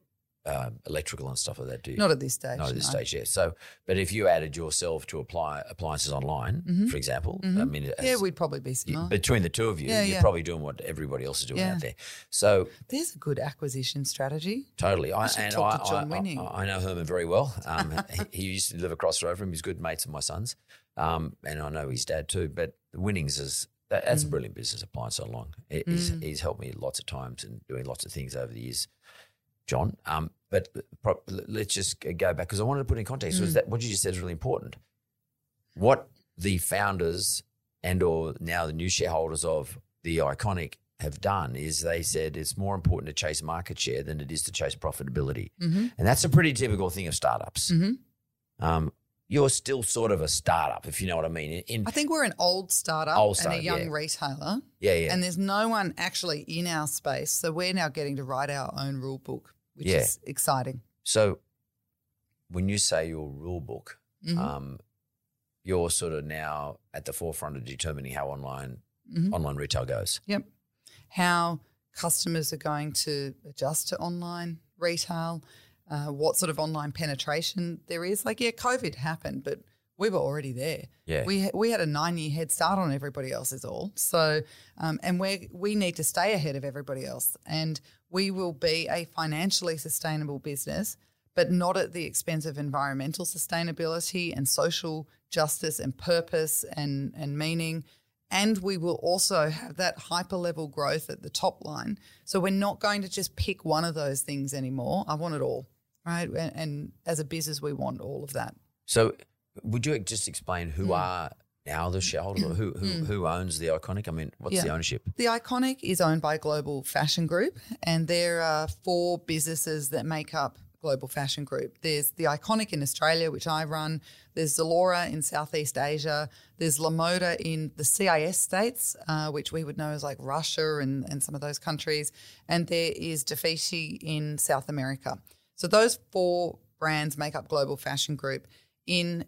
uh, electrical and stuff like that, do you? Not at this stage. Not at this no. stage, yeah. So, but if you added yourself to apply appliances online, for example, I mean, Mm-hmm. Yeah, we'd probably be you- between the two of you, Yeah, you're yeah. probably doing what everybody else is doing out there. So, There's a good acquisition strategy. Totally. I, and talk I, to John I- Winning. I, know Herman very well. Um, (laughs) he, he used to live across the road from him. He's good mates of my son's. Um, and I know his dad too. But the winnings is that, that's Mm. a brilliant business appliance so long. He- He's, he's helped me lots of times and doing lots of things over the years, John. Um, but let's just go back because I wanted to put in context Mm. was that what you just said is really important. What the founders and or now the new shareholders of the iconic have done is they said it's more important to chase market share than it is to chase profitability. And that's a pretty typical thing of startups. Um, you're still sort of a startup, if you know what I mean. In, in- I think we're an old startup Old and a young yeah. retailer, yeah, yeah. and there's no one actually in our space. So we're now getting to write our own rule book, which Yeah. is exciting. so when you say your rule book, Mhm. um, you're sort of now at the forefront of determining how online Mhm. online retail goes. Yep. How customers are going to adjust to online retail, uh, what sort of online penetration there is. Like, yeah, COVID happened, but we were already there. Yeah. We, we had a nine year head start on everybody else, is all. So, um, and we we need to stay ahead of everybody else. And we will be a financially sustainable business, but not at the expense of environmental sustainability and social justice and purpose and, and meaning. And we will also have that hyper level growth at the top line. So we're not going to just pick one of those things anymore. I want it all, right? And, and as a business, we want all of that. So would you just explain Mm. who are now the shareholders or who, who, who owns the iconic? I mean, what's Yeah. the ownership? The Iconic is owned by Global Fashion Group, and there are four businesses that make up Global Fashion Group. There's the Iconic in Australia, which I run. There's Zalora in Southeast Asia. There's Lamoda in the CIS states, uh, which we would know as like Russia and, and some of those countries. And there is Dafiti in South America. So those four brands make up Global Fashion Group. In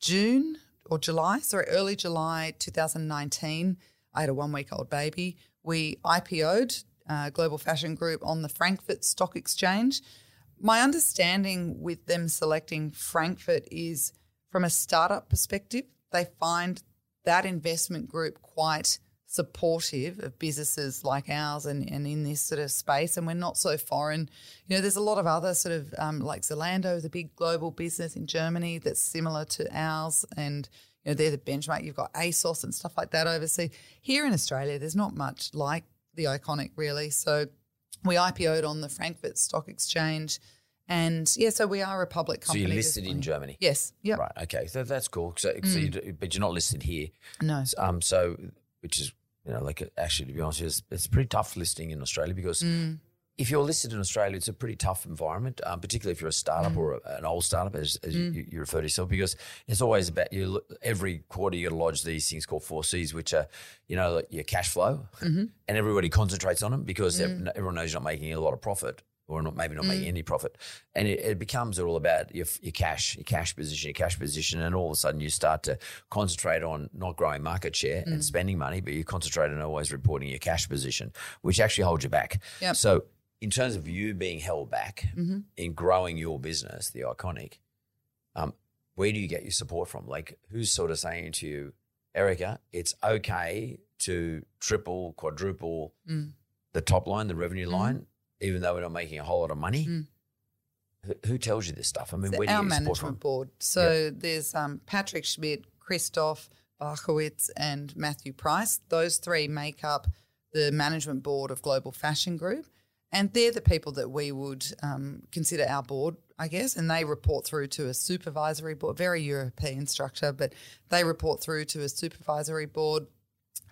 June or July, sorry, early July 2019, I had a one week old baby. We IPO'd uh, Global Fashion Group on the Frankfurt Stock Exchange. My understanding with them selecting Frankfurt is from a startup perspective, they find that investment group quite supportive of businesses like ours and, and in this sort of space and we're not so foreign you know there's a lot of other sort of um, like zalando the big global business in germany that's similar to ours and you know they're the benchmark you've got asos and stuff like that overseas here in australia there's not much like the iconic really so we ipo'd on the frankfurt stock exchange and yeah, so we are a public So company. you're listed in. Germany. Yes. Yeah. Right. Okay. So that's cool. So, so you but you're not listed here. No. Um. So, which is you know like actually to be honest, it's, it's pretty tough listing in Australia because mm. if you're listed in Australia, it's a pretty tough environment, um, particularly if you're a startup mm. or a, an old startup, as, as mm. you, you refer to yourself, because it's always about you. Every quarter, you got to lodge these things called four Cs, which are you know like your cash flow, mm-hmm. and everybody concentrates on them because ev- everyone knows you're not making a lot of profit. Or not, maybe not making mm. any profit, and it, it becomes all about your, your cash, your cash position, your cash position, and all of a sudden you start to concentrate on not growing market share and mm. spending money, but you concentrate on always reporting your cash position, which actually holds you back. Yep. So in terms of you being held back mm-hmm. in growing your business, the iconic, um, where do you get your support from? Like, who's sort of saying to you, Erica, it's okay to triple, quadruple mm. the top line, the revenue line, even though we're not making a whole lot of money? Who, who tells you this stuff? I mean, So where do our get management from? board. So there's um, Patrick Schmidt, Christoph Barchewitz, and Matthew Price. Those three make up the management board of Global Fashion Group. And they're the people that we would um, consider our board, I guess. And they report through to a supervisory board, very European structure, but they report through to a supervisory board.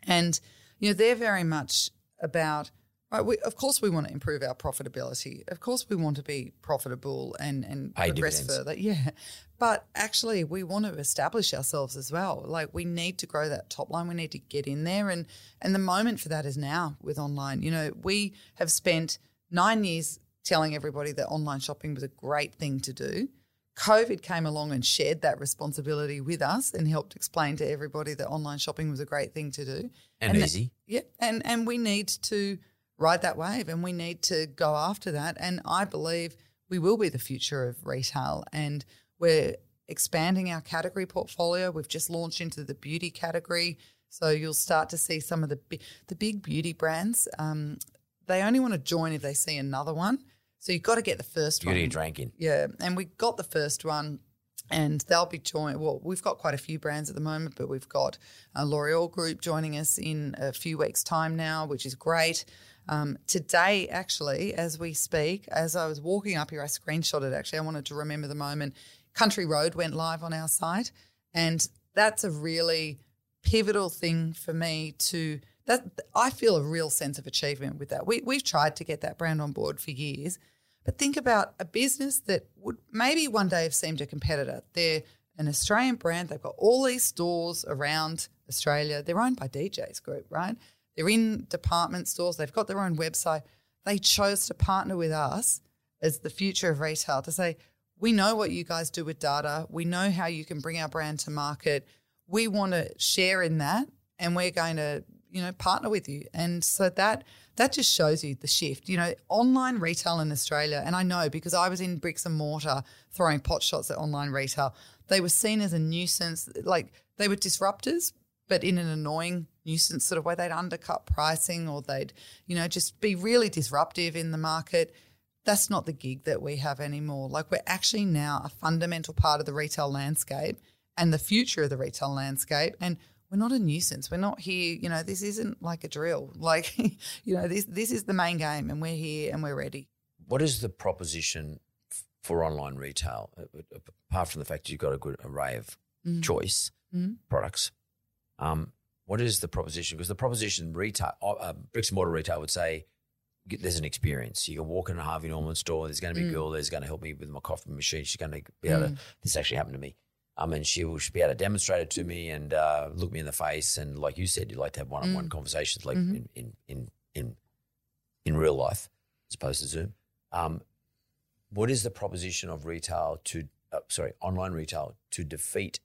And, you know, they're very much about, right, we, of course, we want to improve our profitability. Of course, we want to be profitable and, and Pay progress dividends. further. Yeah. But actually, we want to establish ourselves as well. Like, we need to grow that top line. We need to get in there. And, and the moment for that is now with online. You know, we have spent nine years telling everybody that online shopping was a great thing to do. COVID came along and shared that responsibility with us and helped explain to everybody that online shopping was a great thing to do. And that- easy. yeah, and and we need to ride that wave, and we need to go after that. And I believe we will be the future of retail, and we're expanding our category portfolio. We've just launched into the beauty category, so you'll start to see some of the bi- the big beauty brands. Um, they only want to join if they see another one. So you've got to get the first Beauty one. and drinking. Yeah, and we got the first one, and they'll be joined. Well, we've got quite a few brands at the moment, but we've got a L'Oreal Group joining us in a few weeks' time now, which is great. Um, today, actually, as we speak, as I was walking up here, I screenshotted. Actually, I wanted to remember the moment. Country Road went live on our site, and that's a really pivotal thing for me to that I feel a real sense of achievement with that. We we've tried to get that brand on board for years, but think about a business that would maybe one day have seemed a competitor. They're an Australian brand. They've got all these stores around Australia. They're owned by DJ's Group, right? They're in department stores. They've got their own website. They chose to partner with us as the future of retail to say, we know what you guys do with data. We know how you can bring our brand to market. We want to share in that and we're going to, you know, partner with you. And so that that just shows you the shift. You know, online retail in Australia, and I know because I was in bricks and mortar throwing pot shots at online retail, they were seen as a nuisance, like they were disruptors, but in an annoying nuisance sort of way. They'd undercut pricing or they'd, you know, just be really disruptive in the market that's not the gig that we have anymore. Like we're actually now a fundamental part of the retail landscape and the future of the retail landscape. And we're not a nuisance. We're not here, you know, this isn't like a drill. (laughs) Like, you know, this this is the main game and we're here and we're ready. What is the proposition for online retail, apart from the fact that you've got a good array of choice products? Um, what is the proposition? Because the proposition retail, uh, uh, bricks and mortar retail would say, there's an experience. You can walk in a Harvey Norman store. There's going to be a girl there's going to help me with my coffee machine. She's going to be able to. This actually happened to me. I mean, she will she'll be able to demonstrate it to me and uh, look me in the face. And like you said, you'd like to have one-on-one conversations, like in, in in in in real life as opposed to Zoom. Um, what is the proposition of retail to uh, sorry online retail to defeat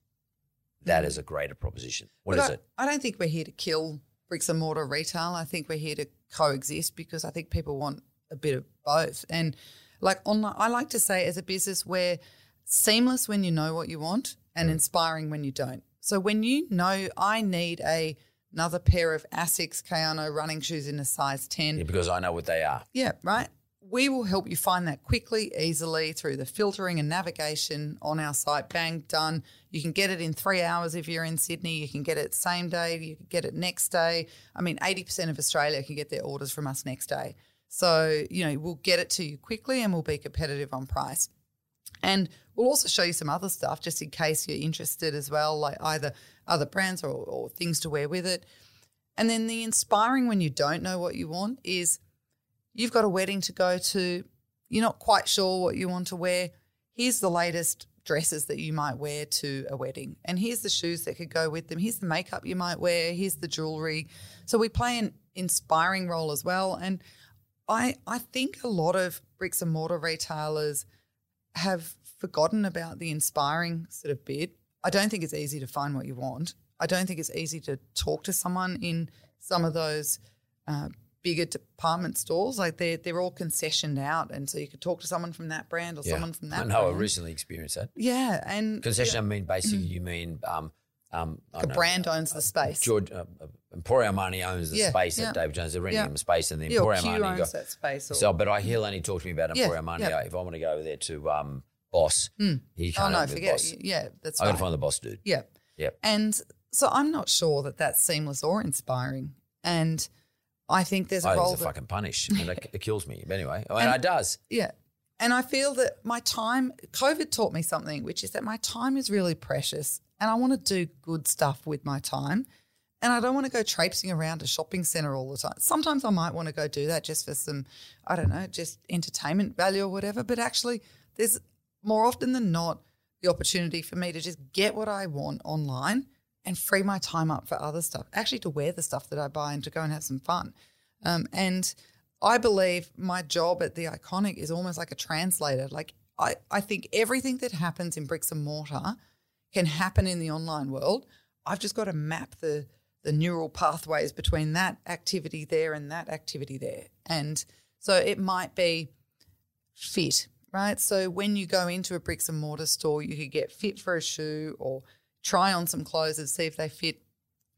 that as a greater proposition? What But is I, it? I don't think we're here to kill bricks and mortar retail. I think we're here to coexist because I think people want a bit of both. And like online, I like to say as a business, we're seamless when you know what you want and Mm. inspiring when you don't. So when you know I need a another pair of Asics Kayano running shoes in a size 10, Yeah, because I know what they are. yeah, right. We will help you find that quickly, easily through the filtering and navigation on our site. Bang, done. You can get it in three hours if you're in Sydney. You can get it same day. You can get it next day. I mean, 80% of Australia can get their orders from us next day. So, you know, we'll get it to you quickly and we'll be competitive on price. And we'll also show you some other stuff just in case you're interested as well, like either other brands or, or things to wear with it. And then the inspiring when you don't know what you want is you've got a wedding to go to, you're not quite sure what you want to wear. Here's the latest dresses that you might wear to a wedding. And here's the shoes that could go with them. Here's the makeup you might wear. Here's the jewelry. So we play an inspiring role as well. And I I think a lot of bricks and mortar retailers have forgotten about the inspiring sort of bit. I don't think it's easy to find what you want. I don't think it's easy to talk to someone in some of those uh, bigger department stores. Like they're they're all concessioned out, and so you could talk to someone from that brand or someone from that. I know. I recently experienced that. Yeah, and Concession. I mean, basically, you mean um, um, the know, brand owns the space. George uh, uh, Emporio Armani owns the Yeah, space yeah. at David Jones. They're renting Yeah. him space, and the yeah, or Emporio Armani. owns that space. Or, so, but I he'll only talk to me about Yeah, Emporio Armani. yeah. If I want to go over there to um, Boss, he oh can't Oh no, forget. Boss. Yeah, that's I got to find the boss dude. Yeah. Yep. And so I'm not sure that that's seamless or inspiring. And I think there's a oh, I role it's a fucking punish. and it, (laughs) it kills me. But anyway, oh, I mean, it does. yeah. And I feel that my time, COVID taught me something, which is that my time is really precious and I want to do good stuff with my time. And I don't want to go traipsing around a shopping center all the time. Sometimes I might want to go do that just for some, I don't know, just entertainment value or whatever. But actually, there's more often than not the opportunity for me to just get what I want online and free my time up for other stuff, actually to wear the stuff that I buy and to go and have some fun. Um, and I believe my job at the Iconic is almost like a translator. Like I, I think everything that happens in bricks and mortar can happen in the online world. I've just got to map the the neural pathways between that activity there and that activity there. And so it might be fit, right? So when you go into a bricks and mortar store, you could get fit for a shoe or try on some clothes and see if they fit.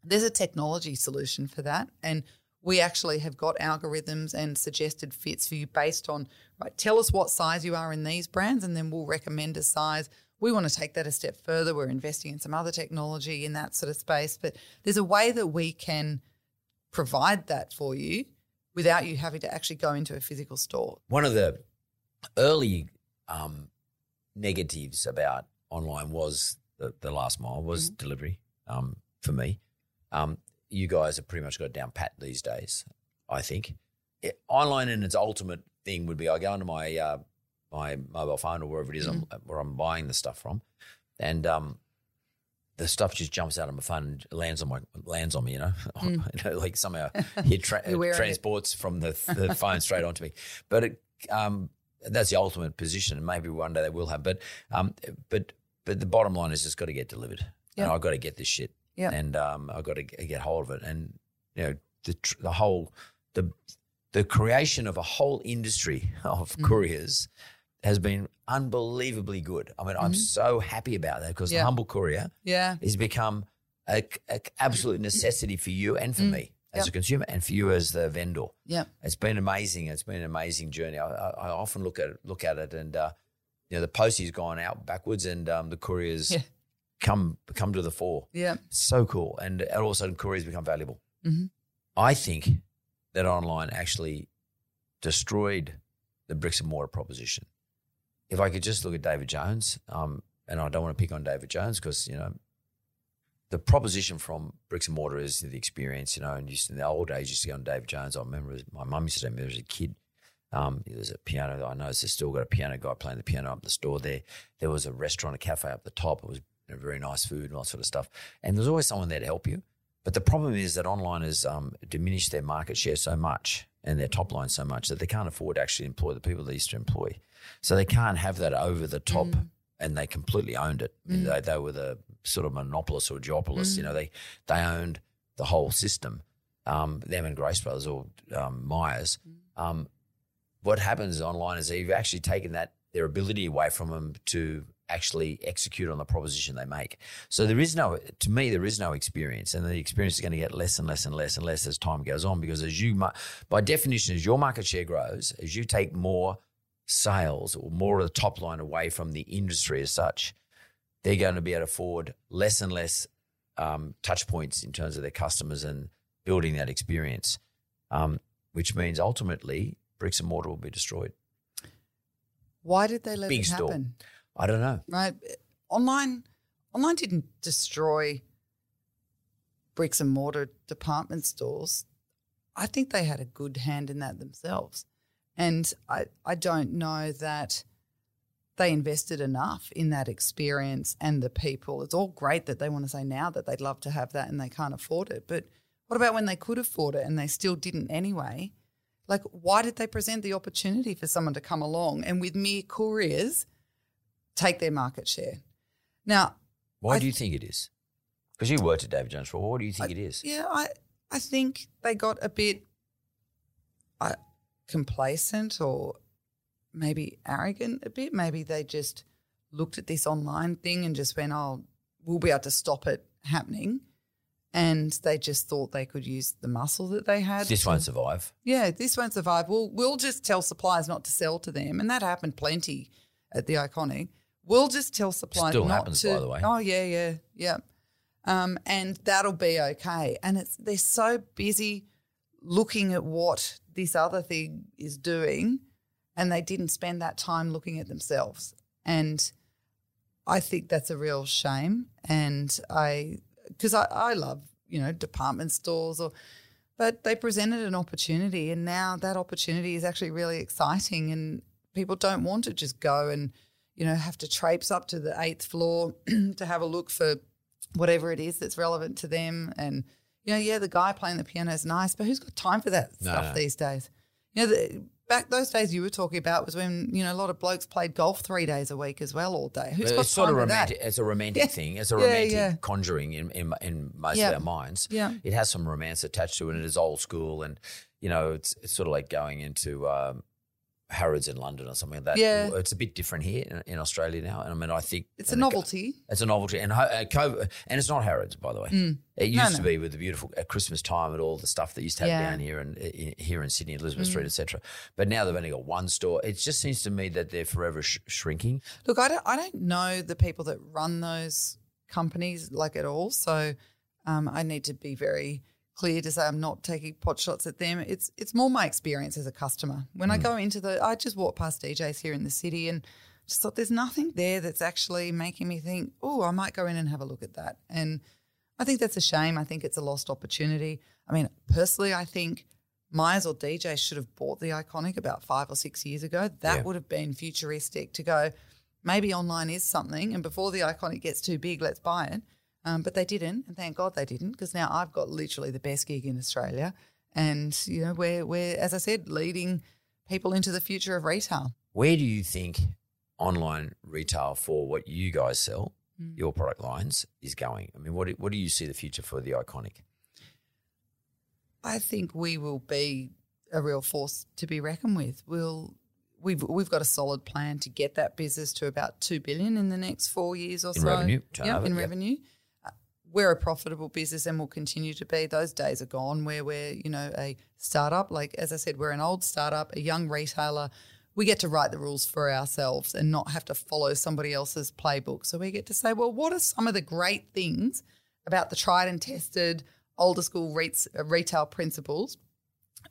There's a technology solution for that. And we actually have got algorithms and suggested fits for you based on, right, tell us what size you are in these brands, and then we'll recommend a size. We want to take that a step further. We're investing in some other technology in that sort of space. But there's a way that we can provide that for you without you having to actually go into a physical store. One of the early um, negatives about online was the, the last mile was Mm-hmm. delivery um, for me. Um, you guys have pretty much got it down pat these days, I think. It, online in its ultimate thing would be I go into my uh, my mobile phone or wherever it is I'm, Mm-hmm. where I'm buying the stuff from, and um, the stuff just jumps out of my phone and lands on my lands on me. You know, (laughs) you know like somehow (laughs) it tra- Mm. It. transports from the, the phone straight onto me. But it, um, that's the ultimate position, and maybe one day they will have. But um, but but the bottom line is it's got to get delivered, Yep. and I've got to get this shit, Yep. and um, I've got to get hold of it, and you know the tr- the whole the the creation of a whole industry (laughs) of Mm. couriers has been unbelievably good. I mean, I'm so happy about that because Mm-hmm. Yeah. the humble courier Yeah. has become a, a absolute necessity for you and for me as Mm. Yep. a consumer and for you as the vendor. Yeah. It's been amazing. It's been an amazing journey. I, I, I often look at it, look at it, and uh, you know the postie's gone out backwards, and um, the couriers Yeah. come come to the fore. Yeah. So cool, and all of a sudden couriers become valuable. Mhm. I think that online actually destroyed the bricks and mortar proposition. If I could just look at David Jones, um, and I don't want to pick on David Jones because you know the proposition from bricks and mortar is the experience, you know. And used in the old days, used to go on Dave Jones. I remember my mum used to tell me there was a kid. Um, there's a piano. I know there's still got a piano guy playing the piano up the store there. There was a restaurant, a cafe up the top. It was you know, very nice food and all that sort of stuff. And there's always someone there to help you. But the problem is that online has um, diminished their market share so much and their top line so much that they can't afford to actually employ the people they used to employ. So they can't have that over the top, Mm. and they completely owned it. They, they were the sort of monopolists or duopolists. Mm. You know, they they owned the whole system. Um, them and Grace Brothers or um, Myers. Mm. Um, what happens online is they've actually taken that their ability away from them to actually execute on the proposition they make. So there is no, to me, there is no experience, and the experience is going to get less and less and less and less as time goes on. Because as you, by definition, as your market share grows, as you take more sales or more of the top line away from the industry as such, they're going to be able to afford less and less um, touch points in terms of their customers and building that experience, um, which means ultimately bricks and mortar will be destroyed. Why did they let Big it store. happen? I don't know. Right? Online online didn't destroy bricks and mortar department stores. I think they had a good hand in that themselves. And I, I don't know that they invested enough in that experience and the people. It's all great that they want to say now that they'd love to have that and they can't afford it. But what about when they could afford it and they still didn't anyway? Like, why did they present the opportunity for someone to come along and with mere couriers take their market share? Now, Why I do you think it is? Because you worked at David Jones for. What do you think it is? yeah, I I think they got a bit uh, complacent or maybe arrogant a bit. Maybe they just looked at this online thing and just went, "Oh, we'll be able to stop it happening," and they just thought they could use the muscle that they had. This to- won't survive. yeah, this won't survive. We'll we'll just tell suppliers not to sell to them, and that happened plenty at the iconic. We'll just tell suppliers Still not happens, to. Still happens, by the way. Oh yeah, yeah, yeah. Um, and that'll be okay. And it's they're so busy looking at what this other thing is doing, and they didn't spend that time looking at themselves. And I think that's a real shame. And I, because I, I love, you know, department stores or, but they presented an opportunity and now that opportunity is actually really exciting and people don't want to just go and, you know, have to traipse up to the eighth floor (clears throat) to have a look for whatever it is that's relevant to them. And, you know, yeah, the guy playing the piano is nice, but who's got time for that No, stuff no. these days? You know, the, back those days you were talking about was when, you know, a lot of blokes played golf three days a week as well all day. Who's got it's sort of for that? It's a romantic Yeah. thing. It's a Yeah, romantic yeah. conjuring in, in in most Yeah. of our minds. Yeah. it has some romance attached to it, and it is old school, and you know, it's it's sort of like going into um, Harrods in London or something like that. Yeah. it's a bit different here in, in Australia now. And I mean, I think It's a and it- novelty. It's a novelty, and uh, COVID, and it's not Harrods, by the way. It Mm. No, used to be with the beautiful at Christmas time and all the stuff that used to have Yeah. Mm. down here and in, here in Sydney, Elizabeth Street, etc. But now they've only got one store. It just seems to me that they're forever sh- shrinking. Look, I don't, I don't know the people that run those companies like at all. So um, I need to be very clear to say I'm not taking pot shots at them. It's it's more my experience as a customer. When I hmm. go into the, I just walk past DJs here in the city and just thought there's nothing there that's actually making me think, oh, I might go in and have a look at that. And I think that's a shame. I think it's a lost opportunity. I mean, personally, I think Myers or DJ should have bought the Iconic about five or six years ago. That Yeah. would have been futuristic to go, maybe online is something. And before the Iconic gets too big, let's buy it. Um, but they didn't. And thank God they didn't because now I've got literally the best gig in Australia. And, you know, we're, we're, as I said, leading people into the future of retail. Where do you think online retail for what you guys sell, Mm. your product lines, is going? I mean, what do, what do you see the future for the iconic? I think we will be a real force to be reckoned with. We'll we've we've got a solid plan to get that business to about two billion in the next four years or In so. revenue, Yep, in yep. revenue. We're a profitable business and will continue to be. Those days are gone where we're, you know, a startup. Like as I said, we're an old startup, a young retailer. We get to write the rules for ourselves and not have to follow somebody else's playbook. So we get to say, well, what are some of the great things about the tried and tested older school ret- uh, retail principles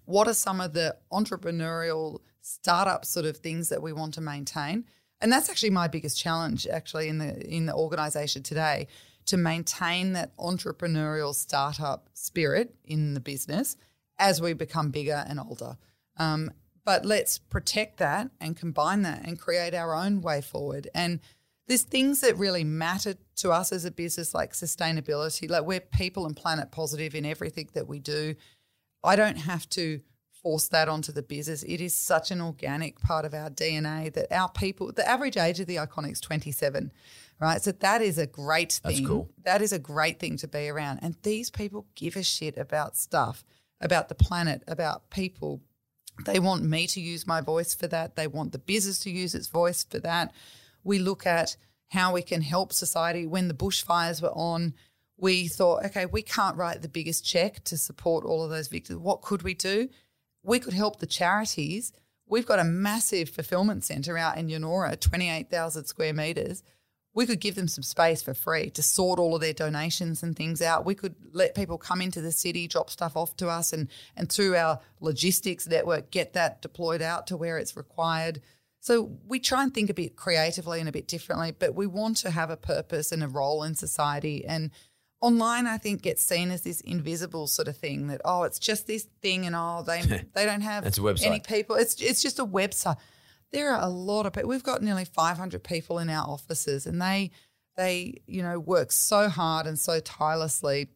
what are some of the entrepreneurial startup sort of things that we want to maintain and that's actually my biggest challenge actually in the in the organization today to maintain that entrepreneurial startup spirit in the business as we become bigger and older. Um, but let's protect that and combine that and create our own way forward. And there's things that really matter to us as a business, like sustainability. Like we're people and planet positive in everything that we do. I don't have to force that onto the business. It is such an organic part of our DNA that our people, the average age of the Iconic is 27, right? So that is a great thing. That's cool. That is a great thing to be around. And these people give a shit about stuff, about the planet, about people. They want me to use my voice for that. They want the business to use its voice for that. We look at how we can help society. When the bushfires were on, we thought, okay, we can't write the biggest check to support all of those victims. What could we do? We could help the charities. We've got a massive fulfillment centre out in Yennora, 28,000 square metres. We could give them some space for free to sort all of their donations and things out. We could let people come into the city, drop stuff off to us, and, and through our logistics network, get that deployed out to where it's required. So we try and think a bit creatively and a bit differently, but we want to have a purpose and a role in society. And online, I think, gets seen as this invisible sort of thing that oh, it's just this thing, and oh, they (laughs) they don't have It's a website. any people. It's it's just a website. There are a lot of people. We've got nearly 500 people in our offices, and they they you know work so hard and so tirelessly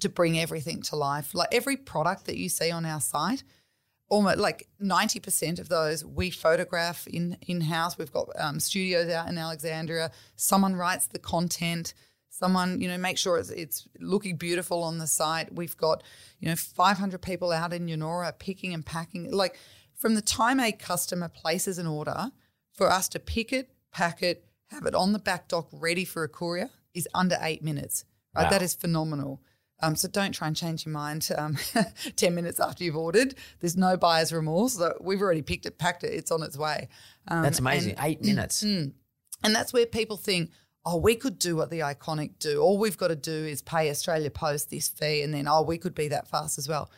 to bring everything to life. Like every product that you see on our site almost like 90% of those we photograph in in house we've got um, studios out in alexandria someone writes the content someone you know make sure it's, it's looking beautiful on the site we've got you know 500 people out in Yennora picking and packing like from the time a customer places an order for us to pick it pack it have it on the back dock ready for a courier is under eight minutes right Wow. that is phenomenal um, so don't try and change your mind um, (laughs) 10 minutes after you've ordered. There's no buyer's remorse. So we've already picked it, packed it, it's on its way. Um, That's amazing. and- Eight minutes. and that's where people think, oh, we could do what the iconic do. All we've got to do is pay Australia Post this fee, and then, oh, we could be that fast as well.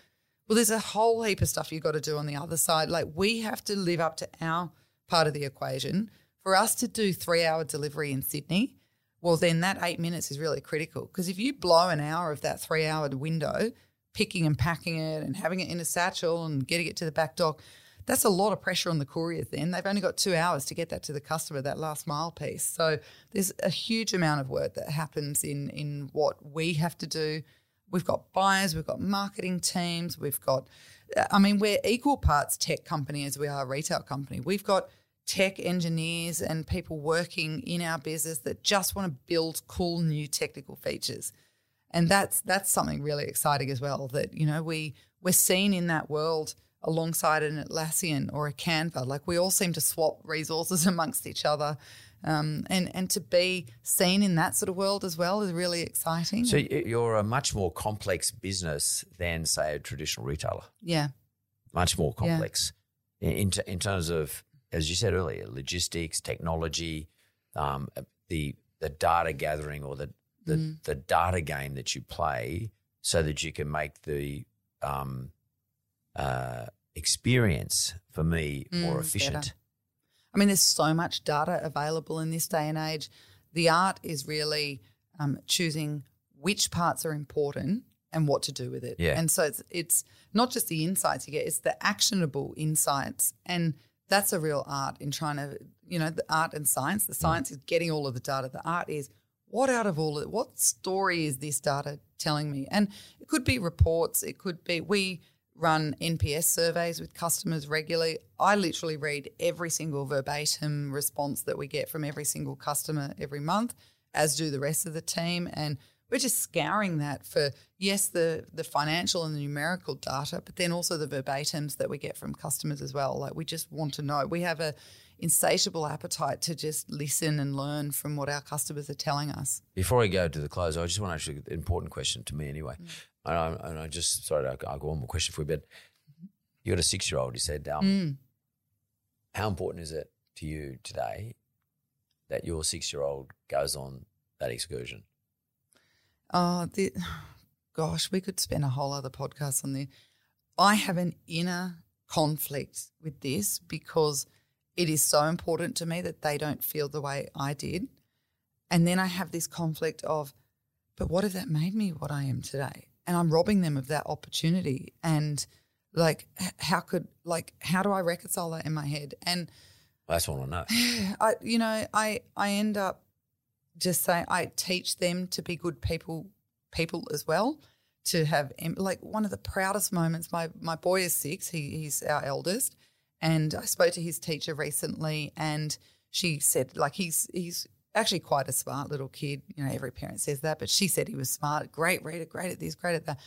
Well, there's a whole heap of stuff you've got to do on the other side. Like, we have to live up to our part of the equation. For us to do three hour delivery in Sydney, well, then that eight minutes is really critical. Because if you blow an hour of that three hour window, picking and packing it and having it in a satchel and getting it to the back dock, that's a lot of pressure on the couriers then. They've only got two hours to get that to the customer, that last mile piece. So there's a huge amount of work that happens in in what we have to do. We've got buyers, we've got marketing teams, we've got I mean, we're equal parts tech company as we are a retail company. We've got tech engineers and people working in our business that just want to build cool new technical features. And that's that's something really exciting as well that you know we we're seen in that world alongside an Atlassian or a Canva. Like we all seem to swap resources (laughs) amongst each other um, and and to be seen in that sort of world as well is really exciting So you're a much more complex business than, say, a traditional retailer. yeah Much more complex in, in in terms of, as you said earlier, logistics, technology, um, the the data gathering or the the, Mm. the data game that you play, so that you can make the um, uh, experience for me more Mm, efficient. better. I mean, there's so much data available in this day and age. The art is really um, choosing which parts are important and what to do with it. Yeah. And so it's it's not just the insights you get; it's the actionable insights, and that's a real art in trying to, you know, the art and science. The science is getting all of the data. The art is what out of all of it, what story is this data telling me? And it could be reports. It could be we run NPS surveys with customers regularly. I literally read every single verbatim response that we get from every single customer every month, as do the rest of the team. And we're just scouring that for yes, the the financial and the numerical data, but then also the verbatims that we get from customers as well. Like we just want to know. We have a insatiable appetite to just listen and learn from what our customers are telling us. Before I go to the close, I just want to ask you an important question to me anyway. Mm. And, I, and I just, sorry, I'll, I'll go one more question for you, but you got a six year old, you said. Um, Mm. How important is it to you today that your six year old goes on that excursion? Oh, the, (sighs) gosh, we could spend a whole other podcast on this. I have an inner conflict with this because it is so important to me that they don't feel the way I did. And then I have this conflict of, but what if that made me what I am today? And I'm robbing them of that opportunity. And like, how could, like, how do I reconcile that in my head? And That's what I know. (sighs) I, you know, I, I end up just saying, I teach them to be good people, people as well, to have, like, one of the proudest moments. My, my boy is six, he, he's our eldest. And I spoke to his teacher recently, and she said, like, he's, he's, actually quite a smart little kid. You know, every parent says that, but she said he was smart, great reader, great at this, great at that.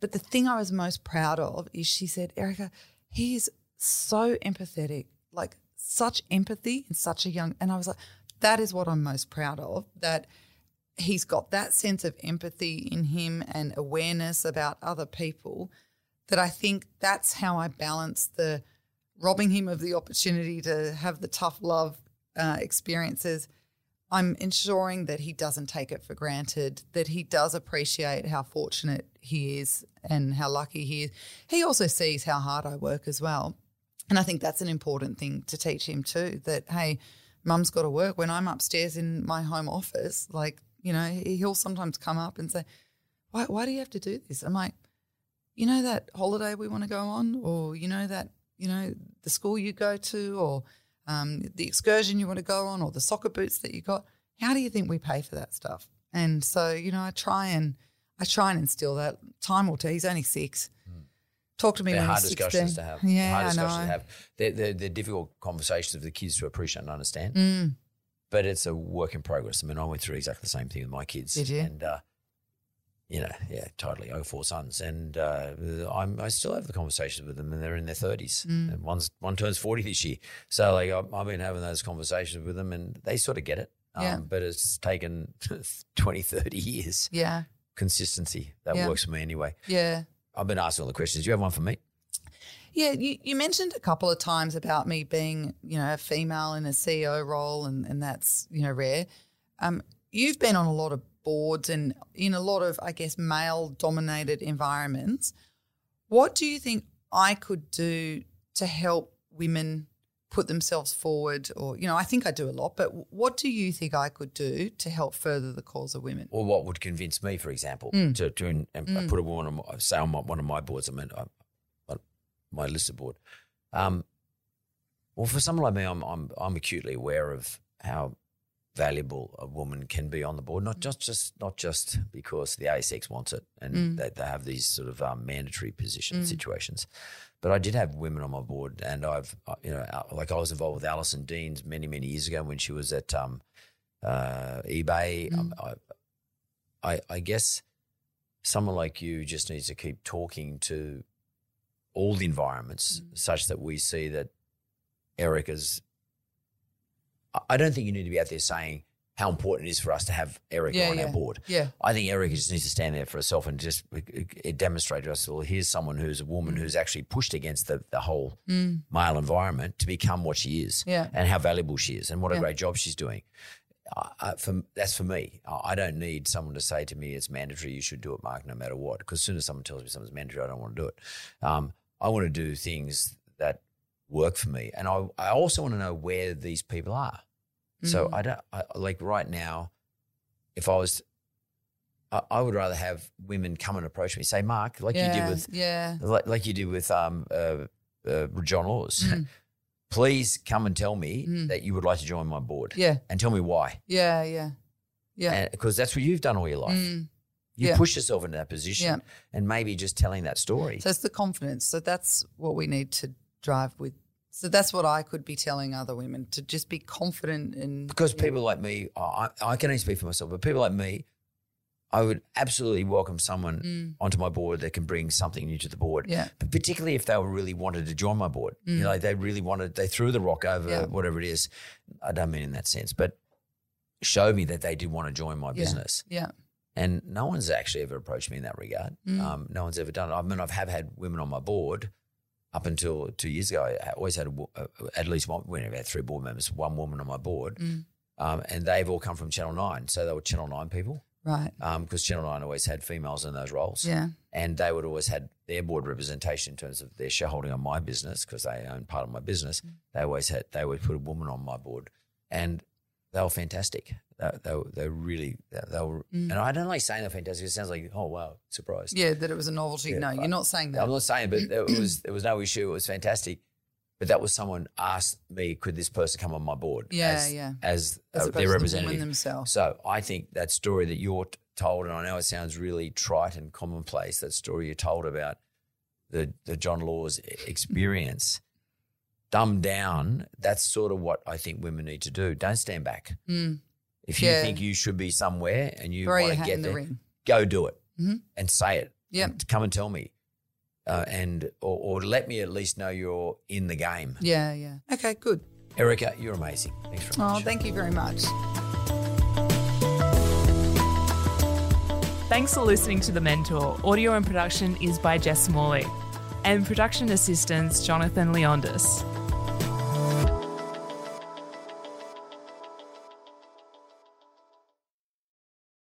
But the thing I was most proud of is she said, Erica, he's so empathetic, like such empathy in such a young. And I was like, that is what I'm most proud of. That he's got that sense of empathy in him and awareness about other people. That I think that's how I balance the robbing him of the opportunity to have the tough love uh, experiences I'm ensuring that he doesn't take it for granted, that he does appreciate how fortunate he is and how lucky he is. He also sees how hard I work as well. And I think that's an important thing to teach him too that, hey, mum's got to work. When I'm upstairs in my home office, like, you know, he'll sometimes come up and say, why, why do you have to do this? I'm like, you know, that holiday we want to go on, or, you know, that, you know, the school you go to, or, um, the excursion you want to go on or the soccer boots that you got. How do you think we pay for that stuff? And so, you know, I try and I try and instill that. Time will tell. He's only six. Talk to me They're hard discussions 16. to have. Yeah, hard I discussions know. to have. They're, they're, they're difficult conversations for the kids to appreciate and understand. Mm. But it's a work in progress. I mean, I went through exactly the same thing with my kids. Did you? And, uh, you know, yeah, totally. Got four sons, and uh, I'm, I still have the conversations with them, and they're in their thirties. Mm. And one's one turns forty this year, so like I've, I've been having those conversations with them, and they sort of get it. Um, Yeah. But it's taken (laughs) 20, 30 years Yeah, consistency. That Yeah. works for me anyway. yeah. I've been asking all the questions. Do you have one for me? Yeah, you, you mentioned a couple of times about me being, you know, a female in a CEO role, and, and that's, you know, rare. Um, you've been on a lot of boards and in a lot of, I guess, male dominated environments. What do you think I could do to help women put themselves forward? Or, you know, I think I do a lot, but what do you think I could do to help further the cause of women? or what would convince me, for example, Mm. to, to and and put a woman on my, say on my, one of my boards. I mean, I, I, my listed board. Um, well, for someone like me, I'm I'm I'm acutely aware of how valuable a woman can be on the board. Not just just not just because the ASX wants it and Mm. they, they have these sort of um, mandatory position situations. But I did have women on my board, and I've uh, you know uh, like I was involved with Alison Deans many many years ago when she was at um, uh, eBay. Um, I, I, I guess someone like you just needs to keep talking to all the environments such that we see that Erica's. I don't think you need to be out there saying how important it is for us to have Erica Yeah, on yeah. our board. Yeah. I think Erica just needs to stand there for herself and just it, it demonstrate to us, well, here's someone who's a woman Mm. who's actually pushed against the, the whole male environment to become what she is Yeah. and how valuable she is and what a great job she's doing. I, for, that's for me. I I don't need someone to say to me it's mandatory. You should do it, Mark, no matter what. Because as soon as someone tells me something's mandatory, I don't want to do it. Um, I want to do things that work for me, and I, I also want to know where these people are. So I don't I, like right now. If I was, I, I would rather have women come and approach me, say, Mark, like you did with yeah. like, like you did with um, uh, uh, John Laws. (laughs) Please come and tell me that you would like to join my board. Yeah. And tell me why. Yeah, yeah. Yeah. Because that's what you've done all your life. Mm. You Yeah. push yourself into that position Yeah. and maybe just telling that story. So it's the confidence. So that's what we need to drive with. So that's what I could be telling other women to just be confident in. because people like me, I, I can only speak for myself, but people like me, I would absolutely welcome someone onto my board that can bring something new to the board. Mm. Yeah. But particularly if they were really wanted to join my board. You know, they really wanted, they threw the rock over Mm. Yeah. whatever it is. I don't mean in that sense, but showed me that they did want to join my Yeah. business. Yeah. And no one's actually ever approached me in that regard. Mm. Um, no one's ever done it. I mean, I've have had women on my board up until two years ago. I always had a, uh, at least one, we had three board members, one woman on my board. Mm. Um, and they've all come from Channel 9. So they were Channel 9 people Right. because Channel 9 always had females in those roles. Yeah. And they would always had their board representation in terms of their shareholding on my business because they own part of my business. Mm. They always had, they would put a woman on my board. And they were fantastic. They, they, really, they, were, and I don't like saying they're fantastic. It sounds like, oh, wow, surprised. Mm. Yeah, that it was a novelty. Yeah, no, you're not saying that. I'm not saying, but it was (clears throat) there was no issue. It was fantastic. But that was someone asked me, could this person come on my board? Yeah, as, yeah. As, As uh, their the representative themselves. So I think that story that you're t- told, and I know it sounds really trite and commonplace, that story you told about the the John Laws experience, dumbed down. That's sort of what I think women need to do. Don't stand back. Mm. If you think you should be somewhere and you Throw want to get in the there, ring. go do it Mhm. and say it. Yep. And come and tell me, uh, and or, or let me at least know you're in the game. Yeah, yeah. Okay, good. Erica, you're amazing. Thanks very Oh, much. thank you very much. Thanks for listening to The Mentor. Audio and production is by Jess Morley. And production assistants, Jonathan Leondis.